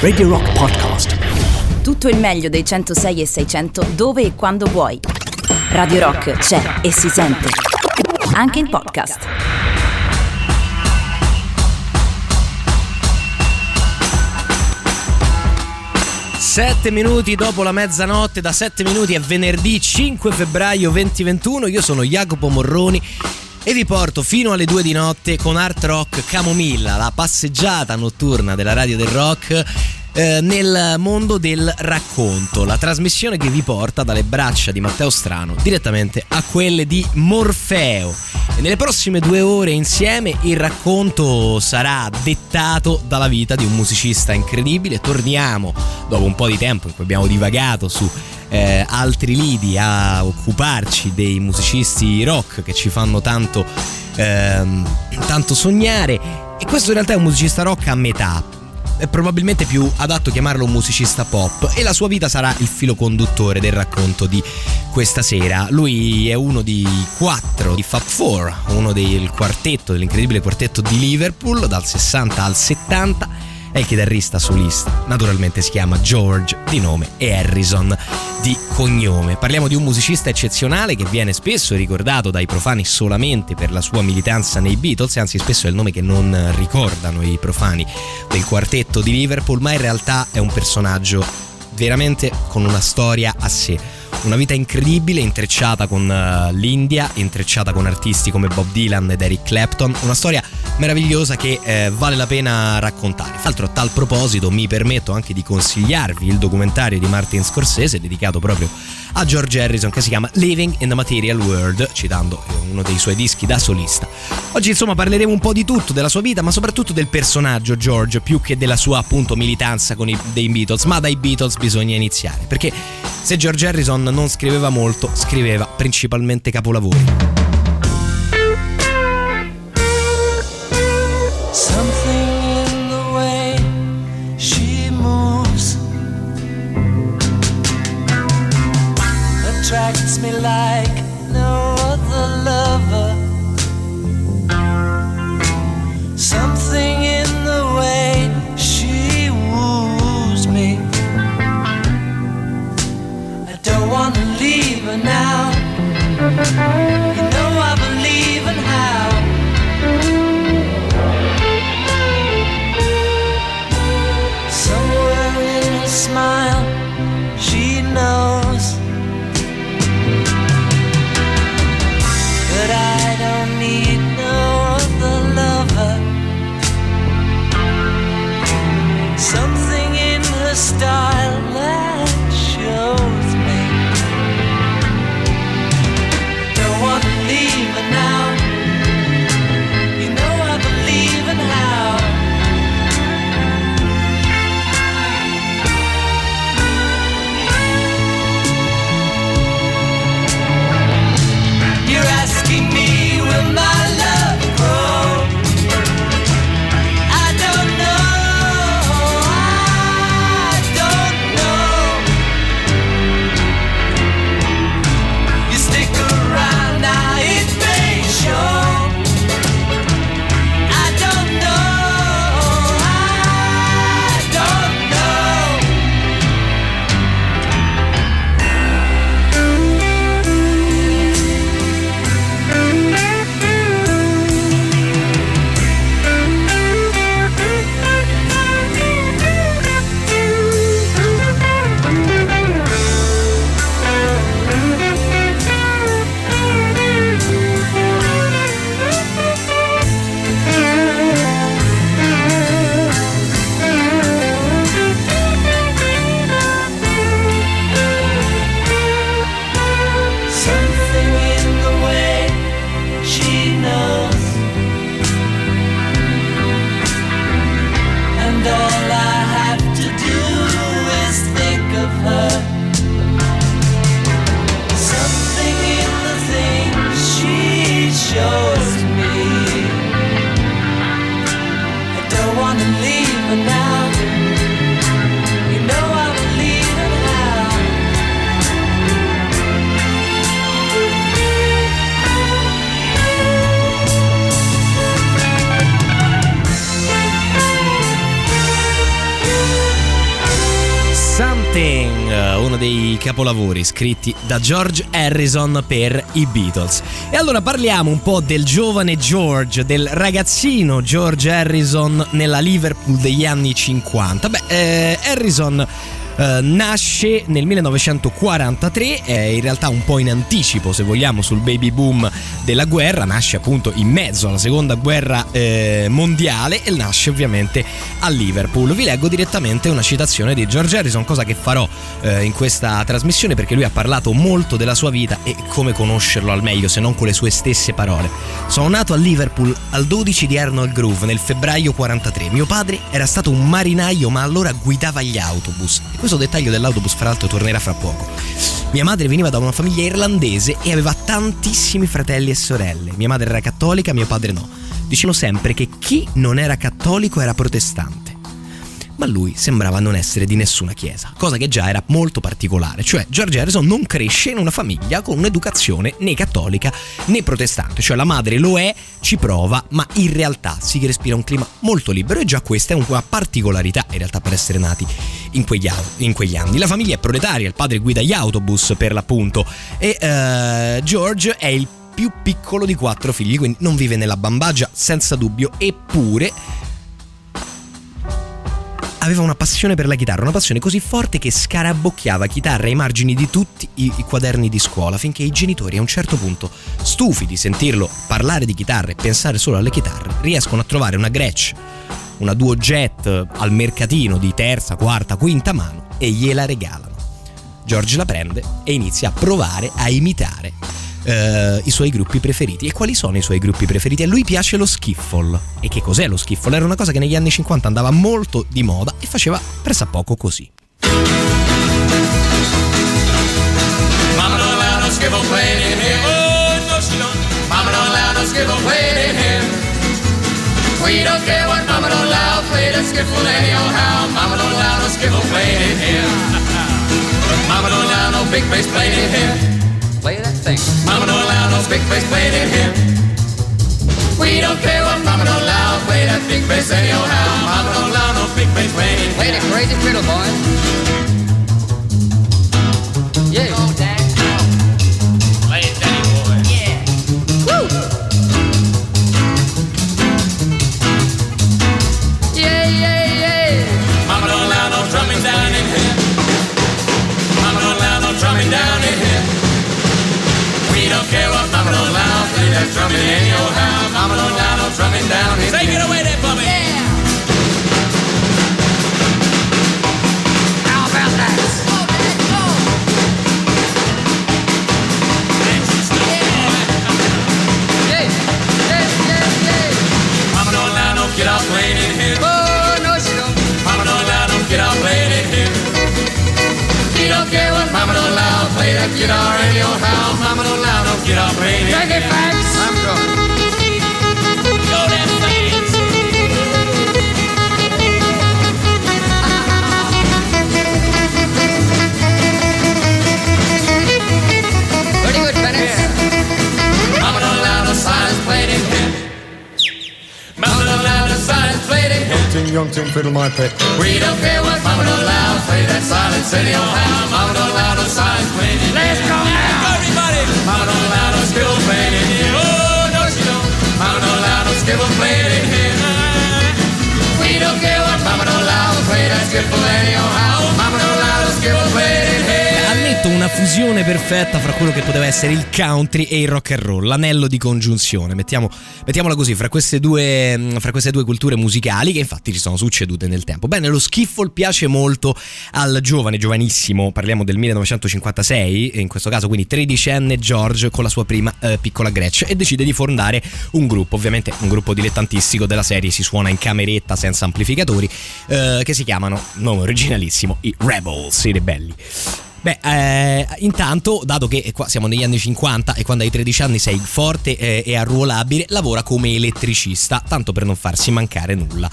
Radio Rock Podcast. Tutto il meglio dei 106 e 600 dove e quando vuoi. Radio Rock c'è e si sente. Anche in podcast. Sette minuti dopo la mezzanotte, da sette minuti è venerdì 5 febbraio 2021. Io sono Jacopo Morroni e vi porto fino alle 2 di notte con Art Rock Camomilla, la passeggiata notturna della radio del rock eh, nel mondo del racconto, la trasmissione che vi porta dalle braccia di Matteo Strano direttamente a quelle di Morfeo. E nelle prossime due ore insieme il racconto sarà dettato dalla vita di un musicista incredibile. Torniamo dopo un po' di tempo in cui abbiamo divagato su eh, altri lidi a occuparci dei musicisti rock che ci fanno tanto, ehm, tanto sognare. E questo in realtà è un musicista rock a metà è probabilmente più adatto chiamarlo un musicista pop e la sua vita sarà il filo conduttore del racconto di questa sera. Lui è uno di quattro di Fab Four, uno del quartetto, dell'incredibile quartetto di Liverpool dal 60 al 70 è il chitarrista solista. Naturalmente si chiama George di nome e Harrison di cognome. Parliamo di un musicista eccezionale che viene spesso ricordato dai profani solamente per la sua militanza nei Beatles, anzi spesso è il nome che non ricordano i profani del quartetto di Liverpool, ma in realtà è un personaggio veramente con una storia a sé una vita incredibile, intrecciata con uh, l'India, intrecciata con artisti come Bob Dylan ed Eric Clapton, una storia meravigliosa che eh, vale la pena raccontare. Tra l'altro a tal proposito mi permetto anche di consigliarvi il documentario di Martin Scorsese dedicato proprio a George Harrison che si chiama Living in the Material World, citando eh, uno dei suoi dischi da solista. Oggi insomma parleremo un po' di tutto, della sua vita, ma soprattutto del personaggio George, più che della sua appunto militanza con i dei Beatles, ma dai Beatles bisogna iniziare, perché se George Harrison non scriveva molto, scriveva principalmente capolavori. Something in the way she moves attracts me like capolavori scritti da George Harrison per i Beatles. E allora parliamo un po' del giovane George, del ragazzino George Harrison nella Liverpool degli anni 50. Beh, eh, Harrison eh, nasce nel 1943, è in realtà un po' in anticipo se vogliamo sul baby boom della guerra, nasce appunto in mezzo alla seconda guerra eh, mondiale e nasce ovviamente a Liverpool. Vi leggo direttamente una citazione di George Harrison, cosa che farò eh, in questa trasmissione perché lui ha parlato molto della sua vita e come conoscerlo al meglio se non con le sue stesse parole. Sono nato a Liverpool al 12 di Arnold Grove nel febbraio 43. Mio padre era stato un marinaio ma allora guidava gli autobus. E questo dettaglio dell'autobus, fra l'altro, tornerà fra poco. Mia madre veniva da una famiglia irlandese e aveva tantissimi fratelli e sorelle. Mia madre era cattolica, mio padre no. Dicevano sempre che chi non era cattolico era protestante ma lui sembrava non essere di nessuna chiesa, cosa che già era molto particolare, cioè George Harrison non cresce in una famiglia con un'educazione né cattolica né protestante, cioè la madre lo è, ci prova, ma in realtà si respira un clima molto libero e già questa è una particolarità in realtà per essere nati in quegli, in quegli anni. La famiglia è proletaria, il padre guida gli autobus per l'appunto e uh, George è il più piccolo di quattro figli, quindi non vive nella bambagia senza dubbio, eppure aveva una passione per la chitarra, una passione così forte che scarabocchiava chitarra ai margini di tutti i, i, quaderni di scuola, finché i genitori a un certo punto, stufi di sentirlo parlare di chitarra e pensare solo alle chitarre, riescono a trovare una Gretsch, una Duo Jet al mercatino di terza, quarta, quinta mano e gliela regalano. George la prende e inizia a provare a imitare eh, i suoi gruppi preferiti. E quali sono i suoi gruppi preferiti? A lui piace lo skiffle. E che cos'è lo skiffle? Era una cosa che negli anni 50 andava molto di moda e faceva pressappoco così. Mama don't allow no skiffle playing in here. We don't care what Mama don't allow, play the skiffle anyhow. Mama don't allow no skiffle playing in here. Mama don't allow no big bass playing in here. Thing. Mama don't allow no big bass played in here. We don't care what Mama don't allow. Play that big bass anyhow. Mama don't allow no big bass played Play the crazy fiddle, boy. Drumming in your house. Mama don't allow no drumming down here. Take it away there, Bubby. Yeah. How about that? Mama don't allow no get out playing in here. Oh, no, she don't. Mama don't allow no get out playing in here. He don't care what Mama don't allow. Play that guitar in your house. Mama don't allow no get out playing in Take it, Fax. I'm going. Go that fast. Pretty good, Bennett. Yeah. Mama don't allow no silence played in here. Mama don't allow no silence played in here. Young ting, young ting, fiddle my pet. We don't care what Mama don't allow. Play that silence in your house. Mama don't allow no silence played in here. Let's go now. Everybody. Mama don't allow no skill played allow no skill played in here. We don't care what Mama don't allow. Play that skill in your house. Mama don't allow no skill played in Ammetto una fusione perfetta fra quello che poteva essere il country e il rock and roll, l'anello di congiunzione, mettiamo, mettiamola così, fra queste, due, fra queste due culture musicali che infatti ci sono succedute nel tempo. Bene, lo skiffle piace molto al giovane, giovanissimo, parliamo del 1956, in questo caso quindi tredicenne George con la sua prima eh, piccola Gretsch e decide di fondare un gruppo, ovviamente un gruppo dilettantistico della serie, si suona in cameretta senza amplificatori, eh, che si chiamano, nome originalissimo, i Rebels, i ribelli. Beh, eh, intanto, dato che qua siamo negli anni 50 e quando hai 13 anni sei forte eh, e arruolabile, lavora come elettricista, tanto per non farsi mancare nulla.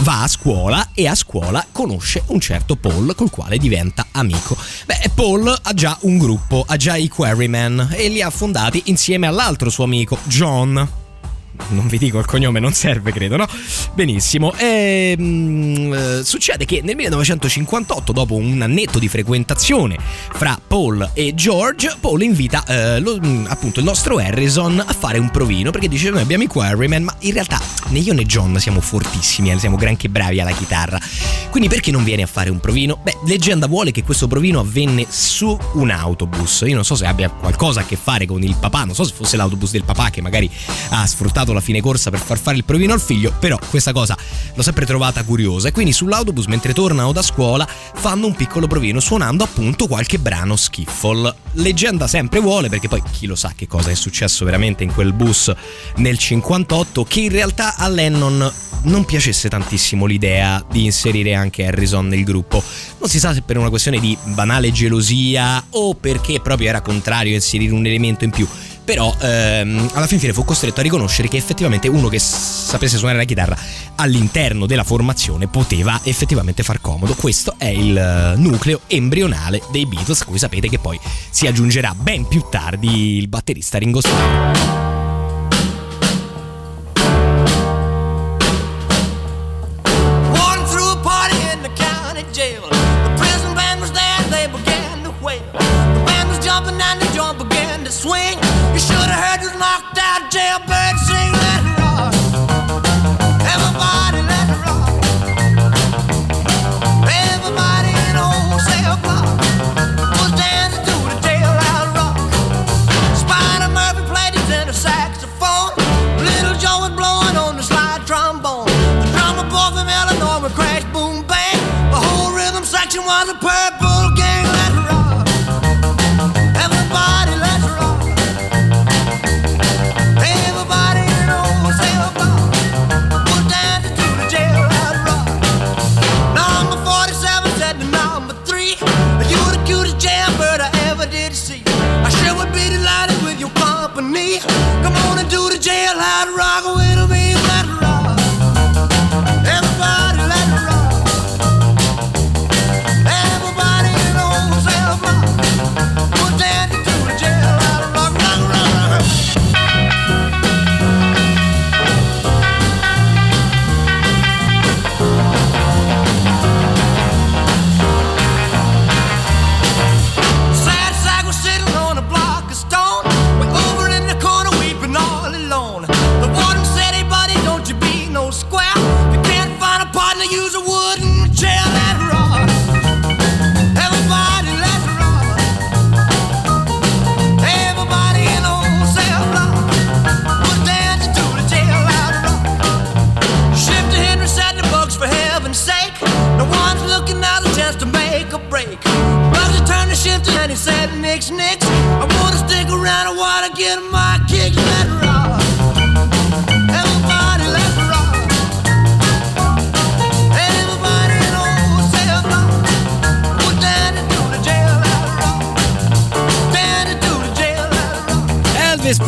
Va a scuola e a scuola conosce un certo Paul col quale diventa amico. Beh, Paul ha già un gruppo, ha già i Quarrymen e li ha fondati insieme all'altro suo amico, John non vi dico il cognome, non serve credo, no? Benissimo. E, mh, succede che nel 1958, dopo un annetto di frequentazione fra Paul e George, Paul invita eh, lo, appunto il nostro Harrison a fare un provino perché dice noi abbiamo i Quarrymen, ma in realtà né io né John siamo fortissimi, eh, siamo granché bravi alla chitarra. Quindi perché non vieni a fare un provino? Beh, leggenda vuole che questo provino avvenne su un autobus. Io non so se abbia qualcosa a che fare con il papà, non so se fosse l'autobus del papà che magari ha sfruttato la fine corsa per far fare il provino al figlio, però questa cosa l'ho sempre trovata curiosa e quindi sull'autobus mentre tornano da scuola fanno un piccolo provino suonando appunto qualche brano skiffle. Leggenda sempre vuole perché poi chi lo sa che cosa è successo veramente in quel bus nel 58 che in realtà a Lennon non piacesse tantissimo l'idea di inserire anche Harrison nel gruppo. Non si sa se per una questione di banale gelosia o perché proprio era contrario a inserire un elemento in più però ehm, alla fin fine fu costretto a riconoscere che effettivamente uno che sapesse suonare la chitarra all'interno della formazione poteva effettivamente far comodo. Questo è il eh, nucleo embrionale dei Beatles, a cui sapete che poi si aggiungerà ben più tardi il batterista Ringo Starr.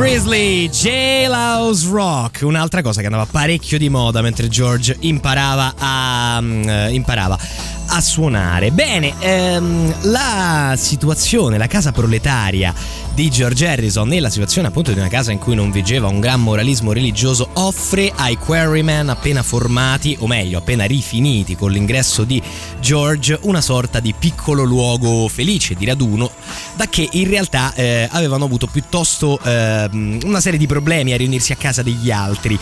Presley, Jailhouse Rock, un'altra cosa che andava parecchio di moda mentre George imparava a, eh, imparava a suonare. Bene, ehm, la situazione, la casa proletaria di George Harrison e la situazione appunto di una casa in cui non vigeva un gran moralismo religioso offre ai Quarrymen appena formati, o meglio appena rifiniti con l'ingresso di George, una sorta di piccolo luogo felice di raduno, da che in realtà eh, avevano avuto piuttosto ehm, una serie di problemi a riunirsi a casa degli altri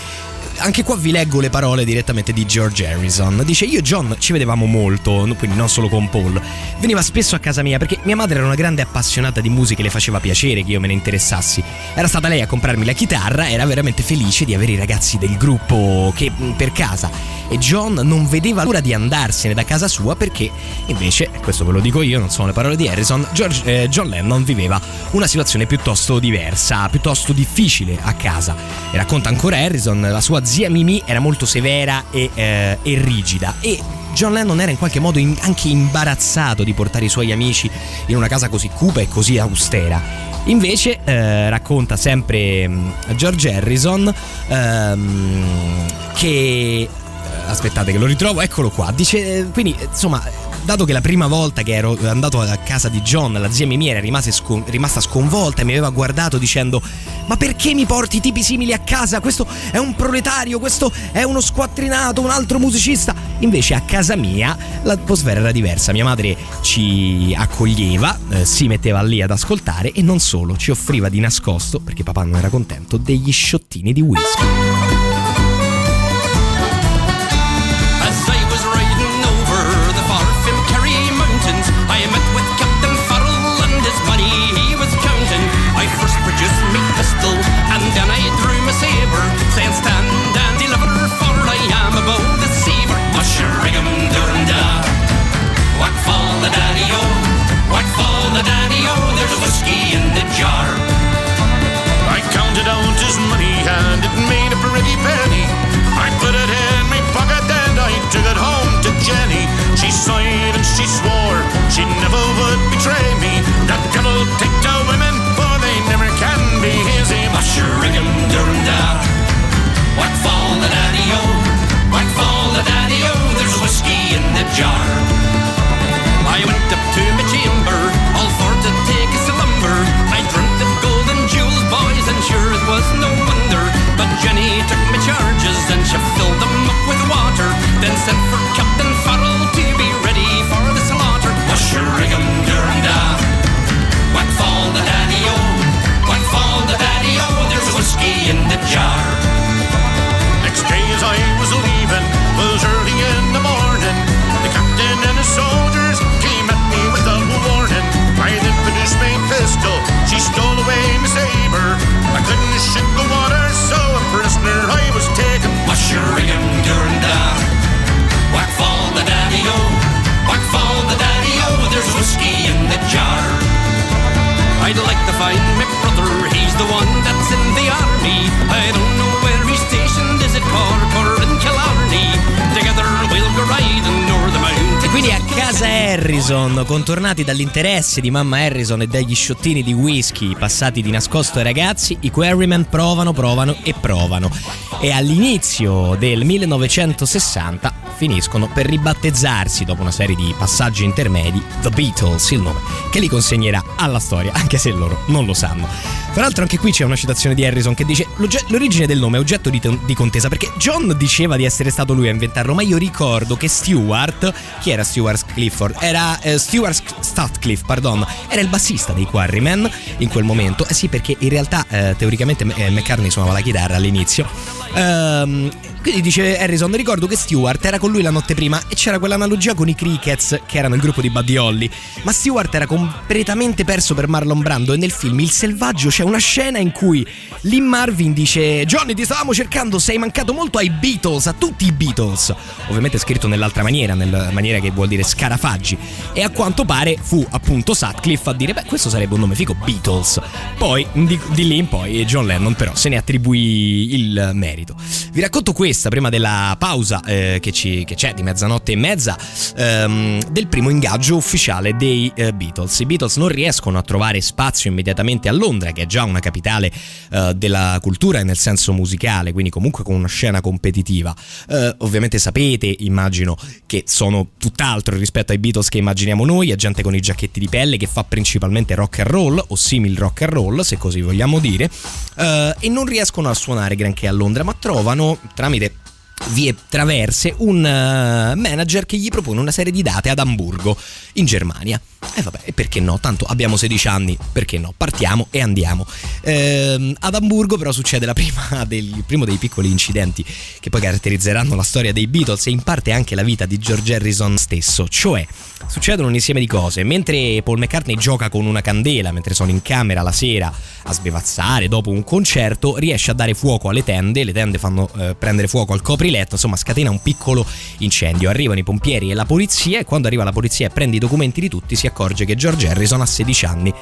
anche qua vi leggo le parole direttamente di George Harrison. Dice: Io e John ci vedevamo molto, quindi non solo con Paul. Veniva spesso a casa mia perché mia madre era una grande appassionata di musica e le faceva piacere che io me ne interessassi. Era stata lei a comprarmi la chitarra, era veramente felice di avere i ragazzi del gruppo che per casa. E John non vedeva l'ora di andarsene da casa sua perché, invece, questo ve lo dico io, non sono le parole di Harrison, George, eh, John Lennon viveva una situazione piuttosto diversa, piuttosto difficile a casa. E racconta ancora Harrison, la sua zia Mimi era molto severa e, eh, e rigida e John Lennon era in qualche modo in- anche imbarazzato di portare i suoi amici in una casa così cupa e così austera. Invece eh, racconta sempre mh, George Harrison ehm, che aspettate che lo ritrovo, eccolo qua. Dice, eh, quindi insomma, dato che la prima volta che ero andato a casa di John, la zia Mimì era rimasta sconvolta e mi aveva guardato dicendo ma perché mi porti tipi simili a casa? Questo è un proletario, questo è uno squattrinato, un altro musicista. Invece a casa mia l'atmosfera era diversa, mia madre ci accoglieva, eh, si metteva lì ad ascoltare e non solo, ci offriva di nascosto, perché papà non era contento, degli sciottini di whisky. Jar. Contornati dall'interesse di mamma Harrison e dagli sciottini di whisky passati di nascosto ai ragazzi, i Quarrymen provano, provano e provano. E all'inizio del 1960 finiscono per ribattezzarsi dopo una serie di passaggi intermedi The Beatles, il nome che li consegnerà alla storia, anche se loro non lo sanno. Tra l'altro anche qui c'è una citazione di Harrison che dice "L'ogge- l'origine del nome è oggetto di, di contesa perché John diceva di essere stato lui a inventarlo, ma io ricordo che Stewart, chi era Stewart Clifford? Era eh, Stewart Statcliffe, pardon, era il bassista dei Quarrymen in quel momento. Eh sì, perché in realtà eh, teoricamente eh, McCartney suonava la chitarra all'inizio. Ehm, quindi dice Harrison, ricordo che Stewart era con lui la notte prima e c'era quell'analogia con i Crickets che erano il gruppo di Buddy Holly. Ma Stewart era completamente perso per Marlon Brando e nel film Il Selvaggio c'è una scena in cui Lynn Marvin dice Johnny ti stavamo cercando, sei mancato molto ai Beatles, a tutti i Beatles. Ovviamente scritto nell'altra maniera, nella maniera che vuol dire scarafaggi. E a quanto pare fu appunto Sutcliffe a dire beh questo sarebbe un nome figo, Beatles. Poi di, di lì in poi John Lennon però se ne attribuì il merito. Vi racconto questa prima della pausa eh, che, ci- che c'è di mezzanotte e mezza ehm, del primo ingaggio ufficiale dei eh, Beatles. I Beatles non riescono a trovare spazio immediatamente a Londra, che è già una capitale eh, della cultura nel senso musicale, quindi comunque con una scena competitiva. Eh, ovviamente sapete, immagino, che sono tutt'altro rispetto ai Beatles che immaginiamo noi, è gente con i giacchetti di pelle che fa principalmente rock and roll o simil rock and roll, se così vogliamo dire, eh, e non riescono a suonare granché a Londra, ma trovano tramite vie traverse un eh, manager che gli propone una serie di date ad Amburgo in Germania. E vabbè, e perché no? Tanto abbiamo 16 anni, perché no? Partiamo e andiamo. Ehm, ad Amburgo però succede del, il primo dei piccoli incidenti che poi caratterizzeranno la storia dei Beatles e in parte anche la vita di George Harrison stesso. Cioè, succedono un insieme di cose. Mentre Paul McCartney gioca con una candela, mentre sono in camera la sera a sbevazzare dopo un concerto, riesce a dare fuoco alle tende, le tende fanno eh, prendere fuoco al copriletto, insomma scatena un piccolo incendio. Arrivano i pompieri e la polizia e quando arriva la polizia e prende i documenti di tutti si accorge che George Harrison ha 16 anni.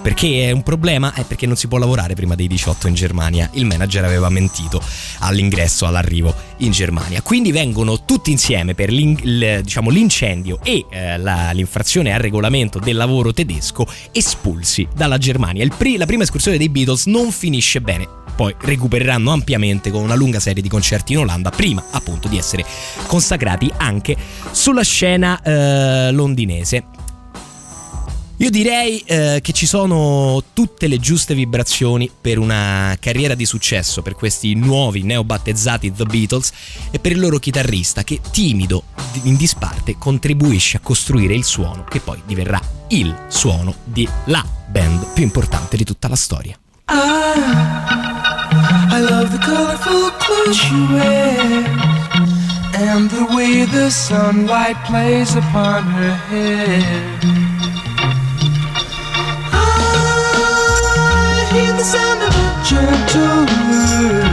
Perché è un problema? È perché non si può lavorare prima dei 18 in Germania. Il manager aveva mentito all'ingresso, all'arrivo in Germania. Quindi vengono tutti insieme per il- diciamo, l'incendio e eh, la- l'infrazione al regolamento del lavoro tedesco espulsi dalla Germania. Pri- la prima escursione dei Beatles non finisce bene. Poi recupereranno ampiamente con una lunga serie di concerti in Olanda, prima appunto di essere consacrati anche sulla scena eh, londinese. Io direi eh, che ci sono tutte le giuste vibrazioni per una carriera di successo per questi nuovi neobattezzati The Beatles e per il loro chitarrista che timido in disparte contribuisce a costruire il suono che poi diverrà il suono della band più importante di tutta la storia. I love the colorful clothes she wears and the way the sunlight plays upon her hair. The sound of a gentle word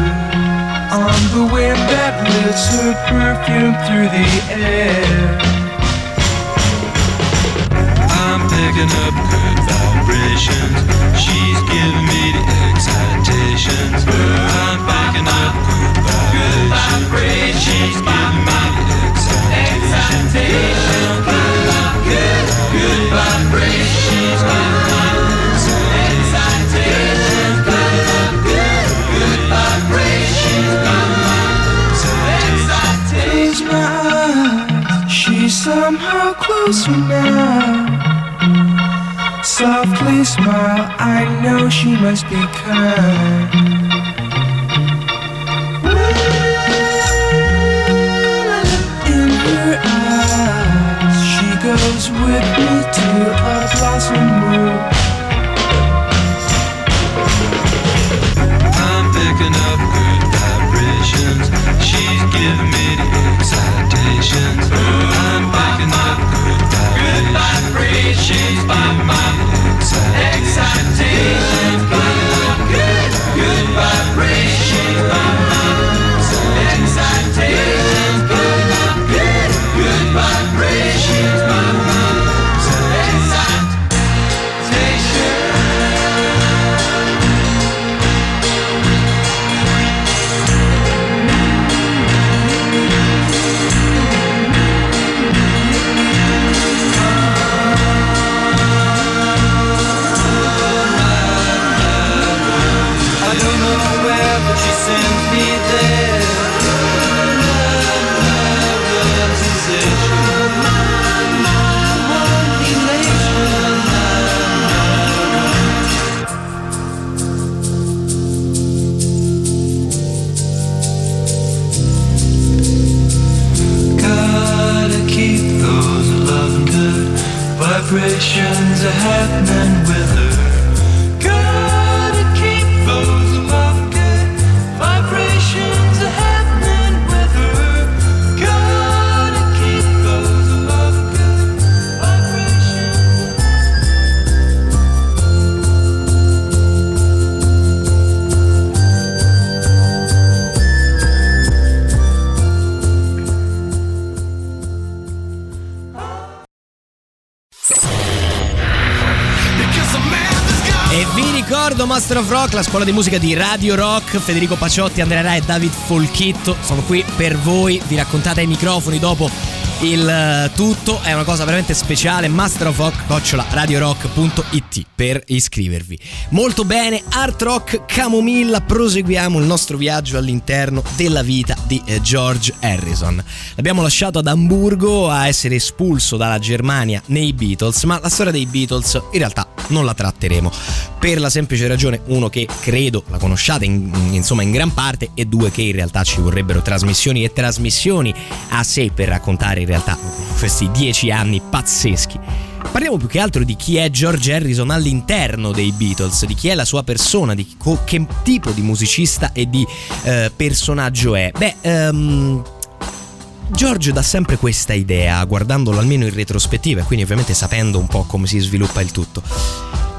on the wind that lifts her perfume through the air. I'm picking up good vibrations. She's giving me the excitations. I'm picking up good vibrations. She's giving me the excitations. Good, good vibrations. Somehow closer now. Softly smile, I know she must be kind. In her eyes, she goes with me to a blossom room. I'm picking up good vibrations. She's giving me the excitations. The excitations. Vibrations are happening with Master of Rock, la scuola di musica di Radio Rock, Federico Paciotti, Andrea Rai e David Folchitto sono qui per voi, vi raccontate ai microfoni dopo il eh, tutto, è una cosa veramente speciale, Master of Rock, cocciola, radiorock.it per iscrivervi. Molto bene, Art Rock Camomilla, proseguiamo il nostro viaggio all'interno della vita di eh, George Harrison. L'abbiamo lasciato ad Amburgo a essere espulso dalla Germania nei Beatles, ma la storia dei Beatles in realtà non la tratteremo per la semplice ragione uno che credo la conosciate in- insomma in gran parte e due che in realtà ci vorrebbero trasmissioni e trasmissioni a sé per raccontare in realtà questi dieci anni pazzeschi Parliamo più che altro di chi è George Harrison all'interno dei Beatles, di chi è la sua persona, di co- che tipo di musicista e di eh, personaggio è. Beh, ehm, George dà sempre questa idea, guardandolo almeno in retrospettiva e quindi ovviamente sapendo un po' come si sviluppa il tutto,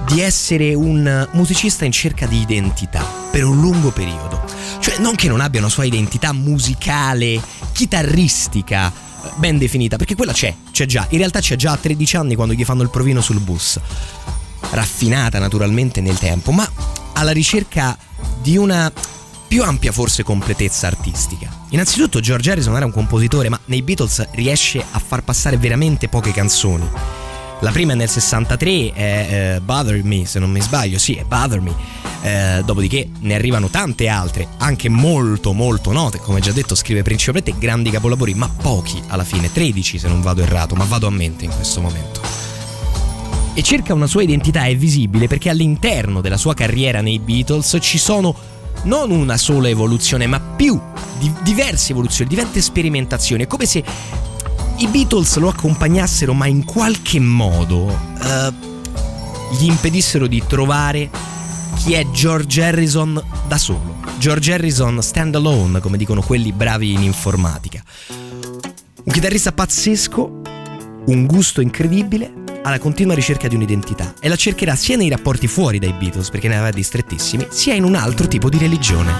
di essere un musicista in cerca di identità per un lungo periodo. Cioè non che non abbia una sua identità musicale, chitarristica, ben definita, perché quella c'è, c'è già. In realtà c'è già a 13 anni quando gli fanno il provino sul bus. Raffinata naturalmente nel tempo, ma alla ricerca di una più ampia forse completezza artistica. Innanzitutto George Harrison era un compositore, ma nei Beatles riesce a far passare veramente poche canzoni. La prima è nel 63, è eh, Bother Me, se non mi sbaglio, sì, è Bother Me. Eh, dopodiché ne arrivano tante altre, anche molto molto note, come già detto scrive principalmente grandi capolavori, ma pochi alla fine, 13 se non vado errato, ma vado a mente in questo momento. E cerca una sua identità è visibile perché all'interno della sua carriera nei Beatles ci sono non una sola evoluzione, ma più di- diverse evoluzioni, diverse sperimentazioni. È come se i Beatles lo accompagnassero, ma in qualche modo eh, gli impedissero di trovare chi è George Harrison da solo. George Harrison stand alone, come dicono quelli bravi in informatica. Un chitarrista pazzesco, un gusto incredibile, alla continua ricerca di un'identità e la cercherà sia nei rapporti fuori dai Beatles, perché ne aveva di strettissimi, sia in un altro tipo di religione.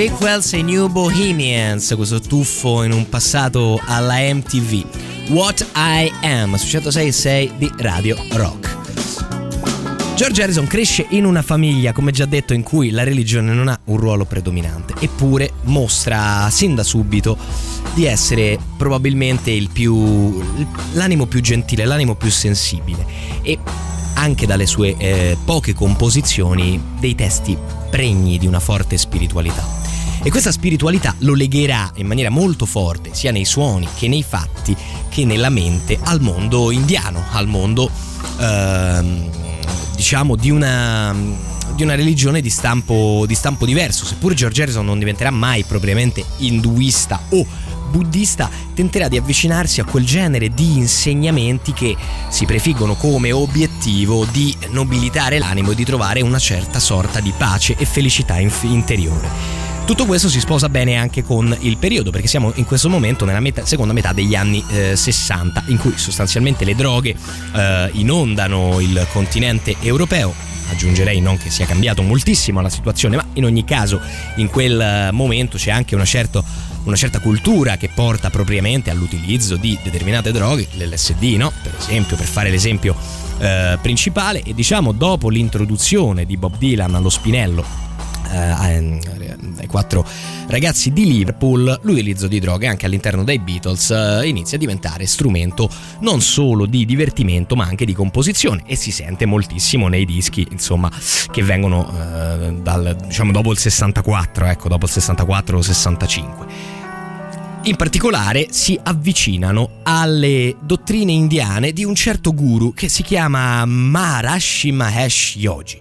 Brickwells e New Bohemians, questo tuffo in un passato alla MTV. What I Am su 106.6 di Radio Rock. George Harrison cresce in una famiglia, come già detto, in cui la religione non ha un ruolo predominante, eppure mostra sin da subito di essere probabilmente il più, l'animo più gentile, l'animo più sensibile e anche dalle sue eh, poche composizioni dei testi pregni di una forte spiritualità. E questa spiritualità lo legherà in maniera molto forte, sia nei suoni che nei fatti, che nella mente, al mondo indiano, al mondo, ehm, diciamo, di una, di una religione di stampo, di stampo diverso. Seppur George Harrison non diventerà mai propriamente induista o buddista tenterà di avvicinarsi a quel genere di insegnamenti che si prefiggono come obiettivo di nobilitare l'animo e di trovare una certa sorta di pace e felicità interiore. Tutto questo si sposa bene anche con il periodo, perché siamo in questo momento nella metà- seconda metà degli anni eh, 60, in cui sostanzialmente le droghe eh, inondano il continente europeo. Aggiungerei non che sia cambiato moltissimo la situazione, ma in ogni caso in quel eh, momento c'è anche una, certo- una certa cultura che porta propriamente all'utilizzo di determinate droghe, l'LSD, no? Per esempio, per fare l'esempio eh, principale, e diciamo dopo l'introduzione di Bob Dylan allo spinello eh, ai quattro ragazzi di Liverpool, l'utilizzo di droghe anche all'interno dei Beatles eh, inizia a diventare strumento non solo di divertimento ma anche di composizione e si sente moltissimo nei dischi insomma che vengono eh, dal, diciamo dopo il 64, ecco dopo il 64-65 in particolare si avvicinano alle dottrine indiane di un certo guru che si chiama Maharashi Mahesh Yogi.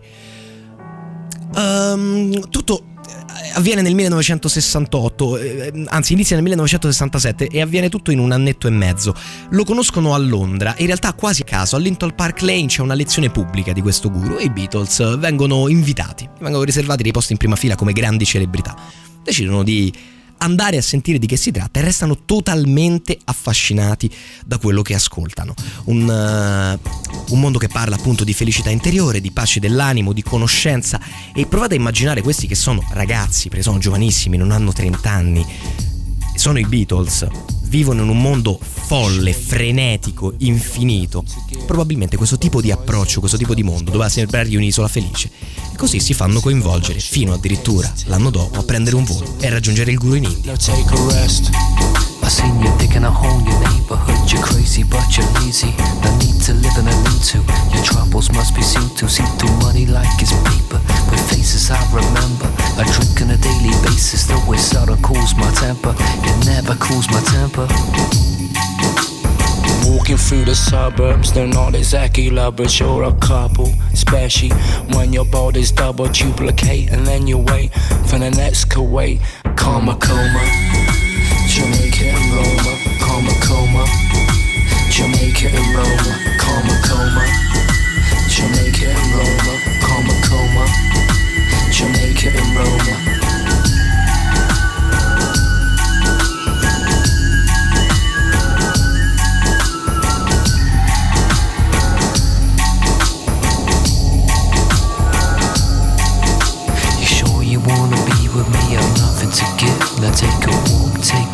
Ehm, tutto eh, avviene nel 1968, eh, anzi inizia nel 1967 e avviene tutto in un annetto e mezzo. Lo conoscono a Londra, in realtà quasi a caso, a Linton Park Lane c'è una lezione pubblica di questo guru e i Beatles vengono invitati, vengono riservati dei posti in prima fila come grandi celebrità. Decidono di andare a sentire di che si tratta e restano totalmente affascinati da quello che ascoltano. Un, eh, un mondo che parla appunto di felicità interiore, di pace dell'animo, di conoscenza. E provate a immaginare questi che sono ragazzi, perché sono giovanissimi, non hanno 30 anni, sono i Beatles, vivono in un mondo folle, frenetico, infinito. Probabilmente questo tipo di approccio, questo tipo di mondo doveva sembrargli un'isola felice. E così si fanno coinvolgere fino addirittura l'anno dopo a prendere un volo e raggiungere il guru in India. I seen you digging a hole in your neighborhood. You're crazy, but you're lazy. No need to live in a need to. Your troubles must be seen to. See through money like it's paper. With faces I remember. I drink on a daily basis. The way seldom cools my temper. It never cools my temper. Walking through the suburbs, they're not exactly lovers, you're a couple. Especially when your body's double duplicate, and then you wait for the next Kuwait. Karma coma, Jamaica Jamaica and Roma, karma coma. Jamaica and Roma, karma coma. Jamaica and Roma. You sure you wanna be with me? I've nothing to give. Now take a walk, take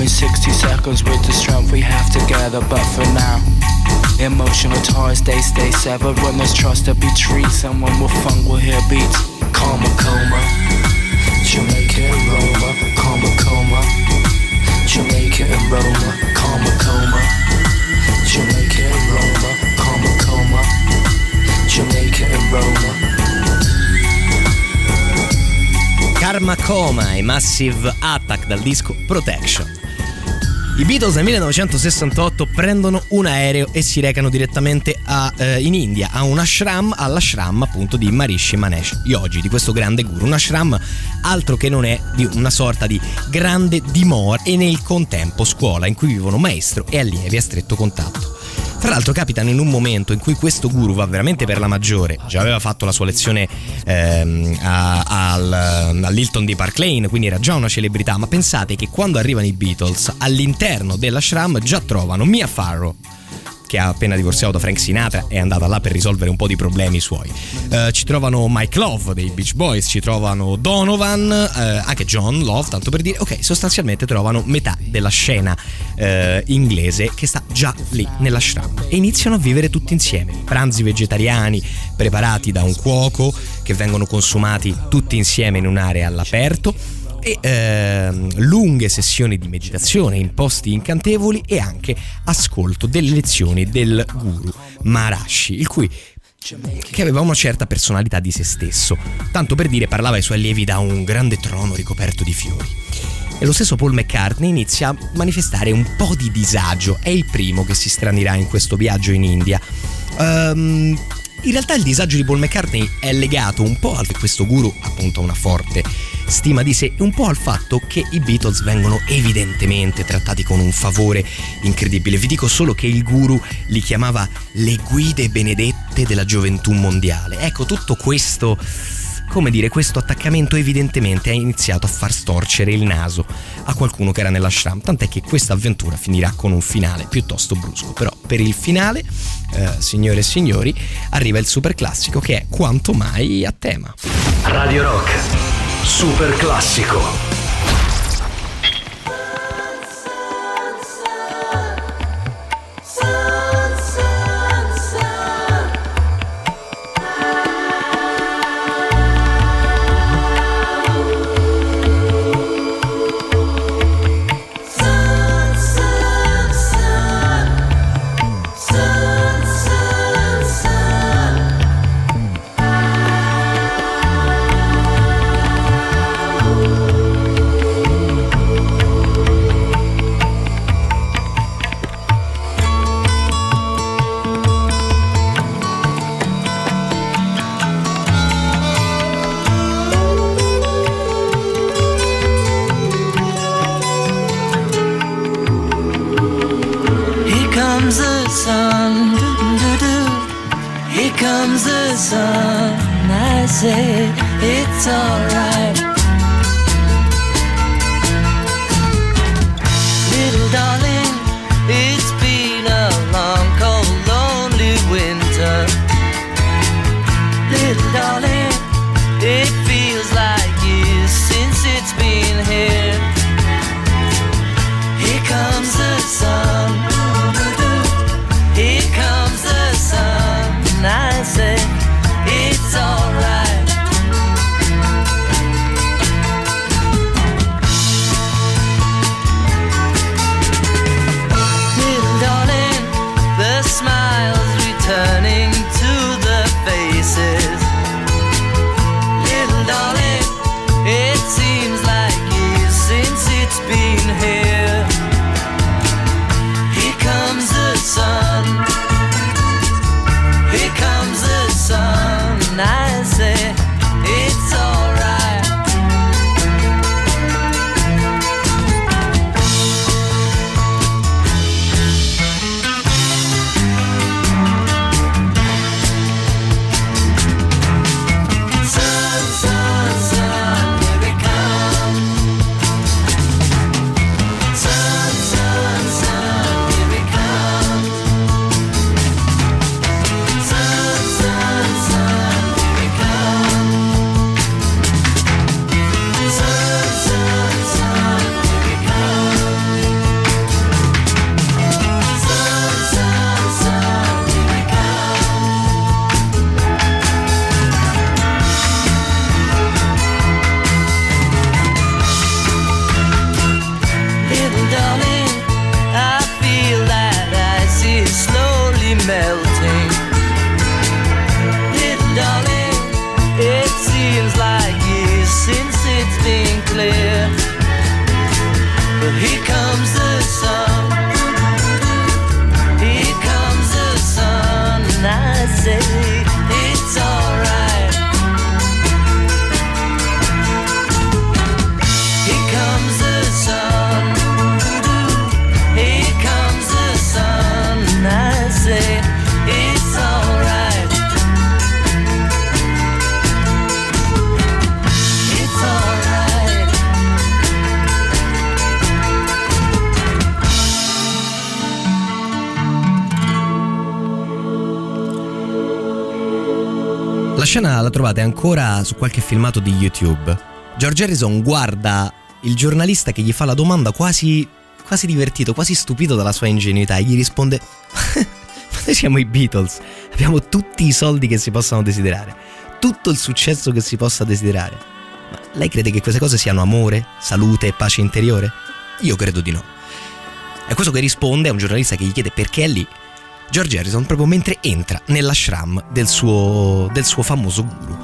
in 60 seconds with the strength we have together, but for now, emotional ties they stay severed. When there's trust to be treated, someone with fun will hear beats. Karma coma, Jamaica and Roma, karma coma, Jamaica and Roma, karma coma, Jamaica and Roma, karma coma, Jamaica and Roma. Karma Coma e Massive Attack dal disco Protection. I Beatles nel 1968 prendono un aereo e si recano direttamente a, eh, in India, a un ashram, all'ashram appunto di Marishi Manesh Yogi, di questo grande guru. Un ashram altro che non è di una sorta di grande dimora e nel contempo scuola in cui vivono maestro e allievi a stretto contatto. Tra l'altro capitano in un momento in cui questo guru va veramente per la maggiore, già aveva fatto la sua lezione ehm, all'Hilton di Park Lane, quindi era già una celebrità, ma pensate che quando arrivano i Beatles all'interno dell'ashram già trovano Mia Farrow che ha appena divorziato da Frank Sinatra è andata là per risolvere un po' di problemi suoi. Eh, ci trovano Mike Love dei Beach Boys, ci trovano Donovan, eh, anche John Love, tanto per dire, ok, sostanzialmente trovano metà della scena eh, inglese che sta già lì nell'ashram e iniziano a vivere tutti insieme. Pranzi vegetariani preparati da un cuoco che vengono consumati tutti insieme in un'area all'aperto e ehm, lunghe sessioni di meditazione in posti incantevoli e anche ascolto delle lezioni del guru Maharashi, il cui che aveva una certa personalità di se stesso, tanto per dire parlava ai suoi allievi da un grande trono ricoperto di fiori. E lo stesso Paul McCartney inizia a manifestare un po' di disagio, è il primo che si stranirà in questo viaggio in India. Ehm, in realtà il disagio di Paul McCartney è legato un po' a questo guru, appunto, a una forte stima di sé, e un po' al fatto che i Beatles vengono evidentemente trattati con un favore incredibile. Vi dico solo che il guru li chiamava le guide benedette della gioventù mondiale. Ecco, tutto questo come dire, questo attaccamento evidentemente ha iniziato a far storcere il naso a qualcuno che era nell'ashram, tant'è che questa avventura finirà con un finale piuttosto brusco. Però per il finale, eh, signore e signori, arriva il super classico che è quanto mai a tema. Radio Rock. Super classico. Scena la trovate ancora su qualche filmato di YouTube. George Harrison guarda il giornalista che gli fa la domanda quasi, quasi divertito, quasi stupito dalla sua ingenuità e gli risponde: Ma noi siamo i Beatles, abbiamo tutti i soldi che si possano desiderare, tutto il successo che si possa desiderare. Ma lei crede che queste cose siano amore, salute e pace interiore? Io credo di no. È questo che risponde a un giornalista che gli chiede perché è lì. George Harrison proprio mentre entra nell'ashram del suo, del suo famoso guru.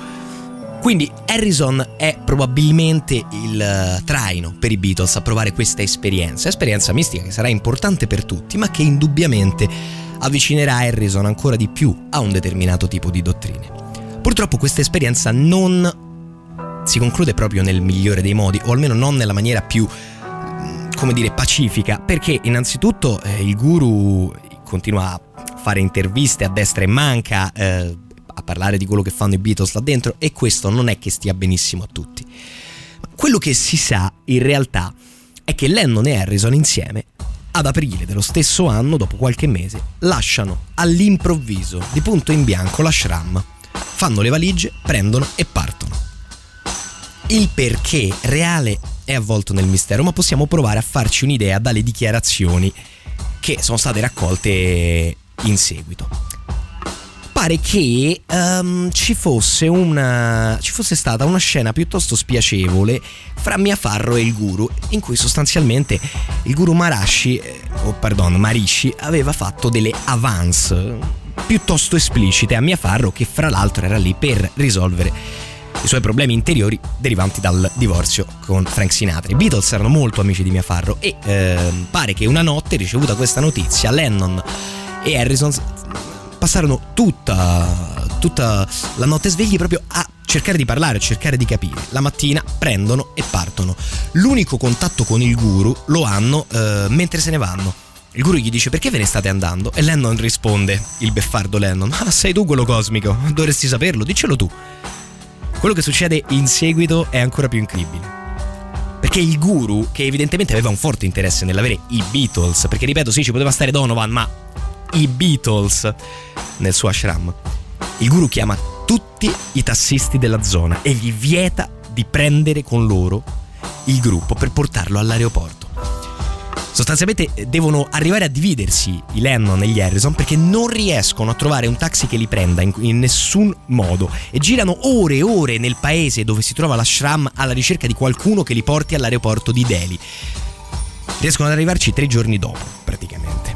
Quindi Harrison è probabilmente il eh, traino per i Beatles a provare questa esperienza, esperienza mistica che sarà importante per tutti, ma che indubbiamente avvicinerà Harrison ancora di più a un determinato tipo di dottrine. Purtroppo questa esperienza non si conclude proprio nel migliore dei modi, o almeno non nella maniera più, mm, come dire, pacifica, perché innanzitutto eh, il guru continua a fare interviste a destra e manca, eh, a parlare di quello che fanno i Beatles là dentro, e questo non è che stia benissimo a tutti. Ma quello che si sa in realtà è che Lennon e Harrison insieme ad aprile dello stesso anno, dopo qualche mese, lasciano all'improvviso, di punto in bianco, l'ashram, fanno le valigie, prendono e partono. Il perché reale è avvolto nel mistero, ma possiamo provare a farci un'idea dalle dichiarazioni che sono state raccolte in seguito. Pare che ehm, ci, fosse una, ci fosse stata una scena piuttosto spiacevole fra Mia Farro e il guru, in cui sostanzialmente il guru Marashi, eh, o pardon, Marishi, aveva fatto delle avance piuttosto esplicite a Mia Farro, che fra l'altro era lì per risolvere i suoi problemi interiori derivanti dal divorzio con Frank Sinatra. I Beatles erano molto amici di Mia Farro e ehm, pare che una notte, ricevuta questa notizia, Lennon e Harrison passarono tutta, tutta la notte svegli proprio a cercare di parlare, a cercare di capire. La mattina prendono e partono. L'unico contatto con il guru lo hanno eh, mentre se ne vanno. Il guru gli dice perché ve ne state andando? E Lennon risponde, il beffardo Lennon, ah sei tu quello cosmico, dovresti saperlo, diccelo tu. Quello che succede in seguito è ancora più incredibile. Perché il guru, che evidentemente aveva un forte interesse nell'avere i Beatles, perché ripeto, sì, ci poteva stare Donovan, ma i Beatles nel suo ashram, il guru chiama tutti i tassisti della zona e gli vieta di prendere con loro il gruppo per portarlo all'aeroporto. Sostanzialmente eh, devono arrivare a dividersi i Lennon e gli Harrison perché non riescono a trovare un taxi che li prenda in, in nessun modo e girano ore e ore nel paese dove si trova l'ashram alla ricerca di qualcuno che li porti all'aeroporto di Delhi. Riescono ad arrivarci tre giorni dopo, praticamente.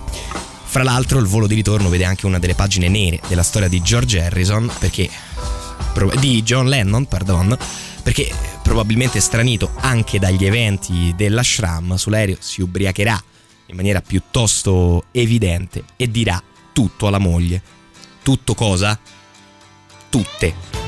Fra l'altro il volo di ritorno vede anche una delle pagine nere della storia di George Harrison perché di John Lennon, pardon, perché probabilmente stranito anche dagli eventi dell'ashram sull'aereo si ubriacherà in maniera piuttosto evidente e dirà tutto alla moglie. Tutto cosa? Tutte.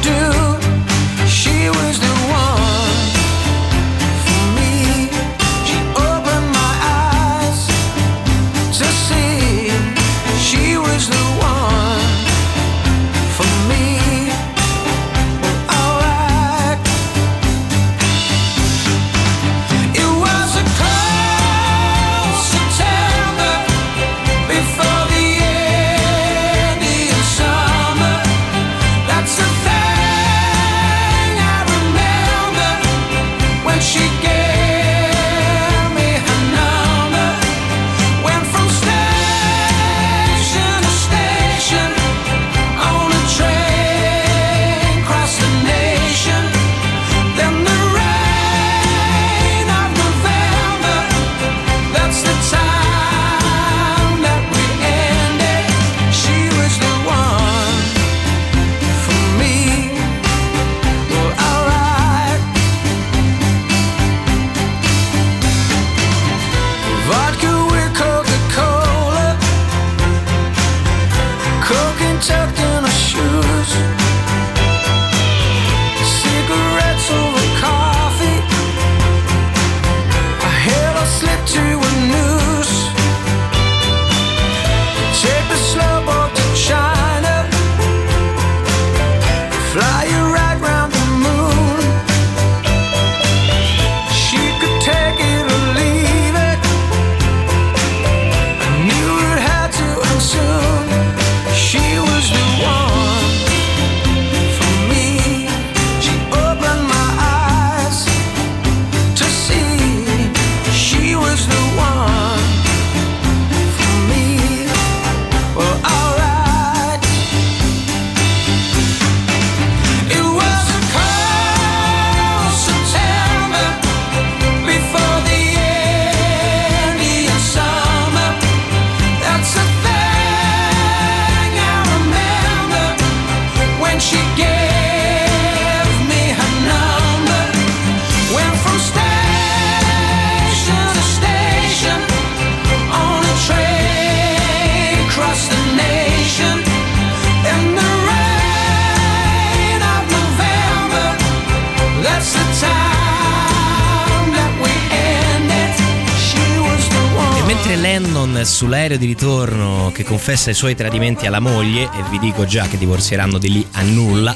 sull'aereo di ritorno che confessa i suoi tradimenti alla moglie e vi dico già che divorzieranno di lì a nulla.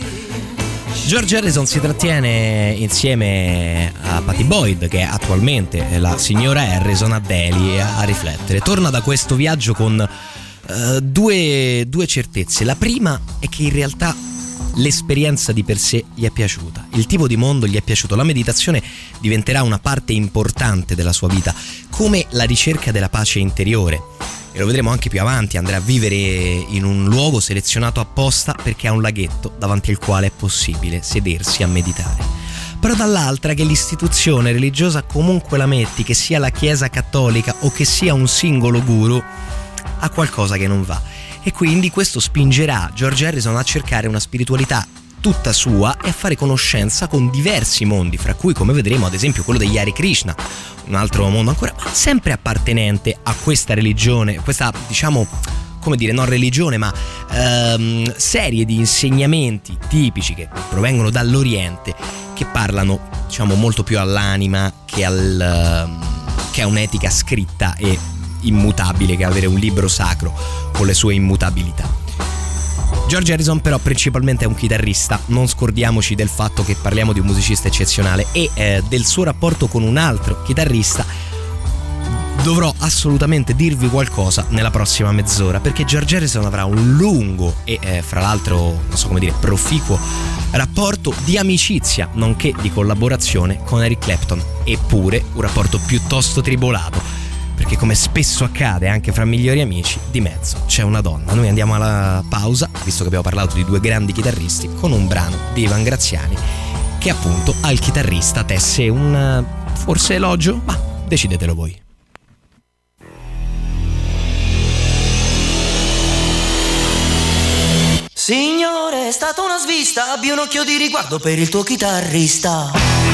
George Harrison si trattiene insieme a Patty Boyd, che è attualmente la signora Harrison, a Delhi a, riflettere. Torna da questo viaggio con eh, due, due certezze. La prima è che in realtà l'esperienza di per sé gli è piaciuta, il tipo di mondo gli è piaciuto, la meditazione diventerà una parte importante della sua vita, come la ricerca della pace interiore. E lo vedremo anche più avanti, andrà a vivere in un luogo selezionato apposta perché ha un laghetto davanti al quale è possibile sedersi a meditare. Però dall'altra che l'istituzione religiosa comunque la metti, che sia la Chiesa cattolica o che sia un singolo guru, ha qualcosa che non va e quindi questo spingerà George Harrison a cercare una spiritualità tutta sua e a fare conoscenza con diversi mondi, fra cui come vedremo ad esempio quello degli Hare Krishna, un altro mondo ancora, sempre appartenente a questa religione, questa diciamo come dire, non religione, ma ehm, serie di insegnamenti tipici che provengono dall'Oriente, che parlano, diciamo, molto più all'anima che, al, ehm, che a un'etica scritta e immutabile, che avere un libro sacro con le sue immutabilità. George Harrison però principalmente è un chitarrista, non scordiamoci del fatto che parliamo di un musicista eccezionale e eh, del suo rapporto con un altro chitarrista. Dovrò assolutamente dirvi qualcosa nella prossima mezz'ora perché George Harrison avrà un lungo e eh, fra l'altro non so come dire proficuo rapporto di amicizia nonché di collaborazione con Eric Clapton. Eppure un rapporto piuttosto tribolato perché come spesso accade anche fra migliori amici, di mezzo c'è una donna. Noi andiamo alla pausa, visto che abbiamo parlato di due grandi chitarristi, con un brano di Ivan Graziani che appunto al chitarrista tesse un forse elogio, ma decidetelo voi. Signore, è stata una svista, abbi un occhio di riguardo per il tuo chitarrista.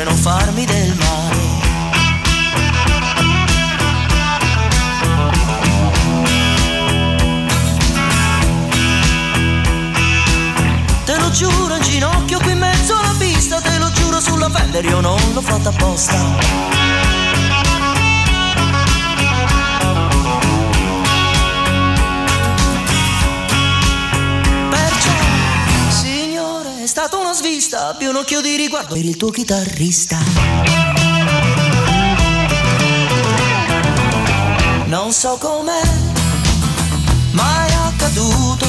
Per non farmi del male. Te lo giuro in ginocchio qui in mezzo alla pista, te lo giuro sulla Fender, io non l'ho fatta apposta. Svista, abbi un occhio di riguardo per il tuo chitarrista. Non so com'è, ma è accaduto.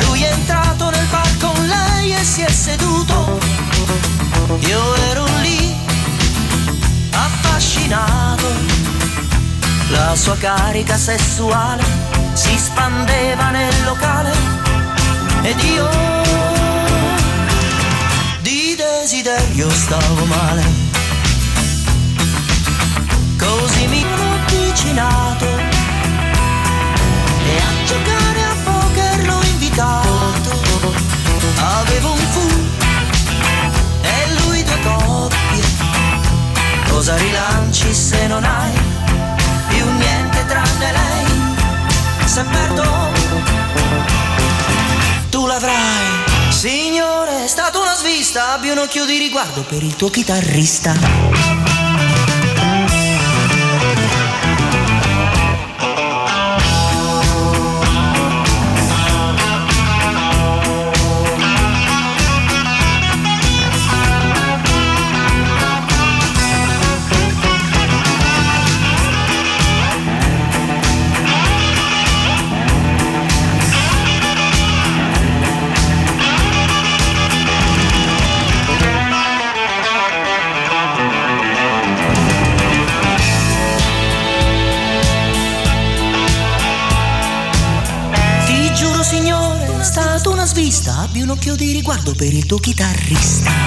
Lui è entrato nel bar con lei e si è seduto. Io ero lì, affascinato. La sua carica sessuale si spandeva nel locale ed io desiderio stavo male. Così mi sono avvicinato e a giocare a poker l'ho invitato. Avevo un fu e lui due coppie. Cosa rilanci se non hai più niente tranne lei? Se perdo, tu l'avrai. Signore, è stata una svista, abbi un occhio di riguardo per il tuo chitarrista. Per il tuo chitarrista.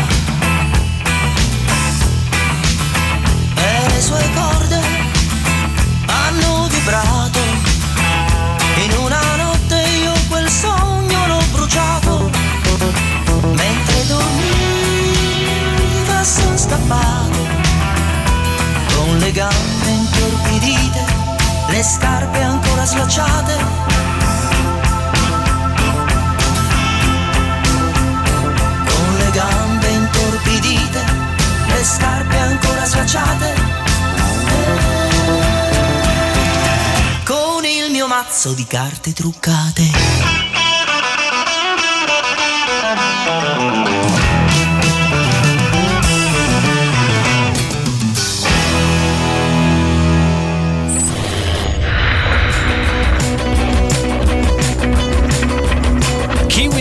Mazzo di carte truccate.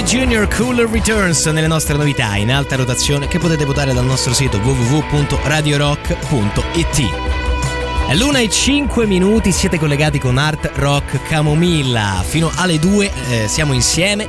Junior Cooler Returns nelle nostre novità in alta rotazione che potete votare dal nostro sito www.radiorock.it. È l'una e 5 minuti, siete collegati con Art Rock Camomilla. Fino alle 2 eh, siamo insieme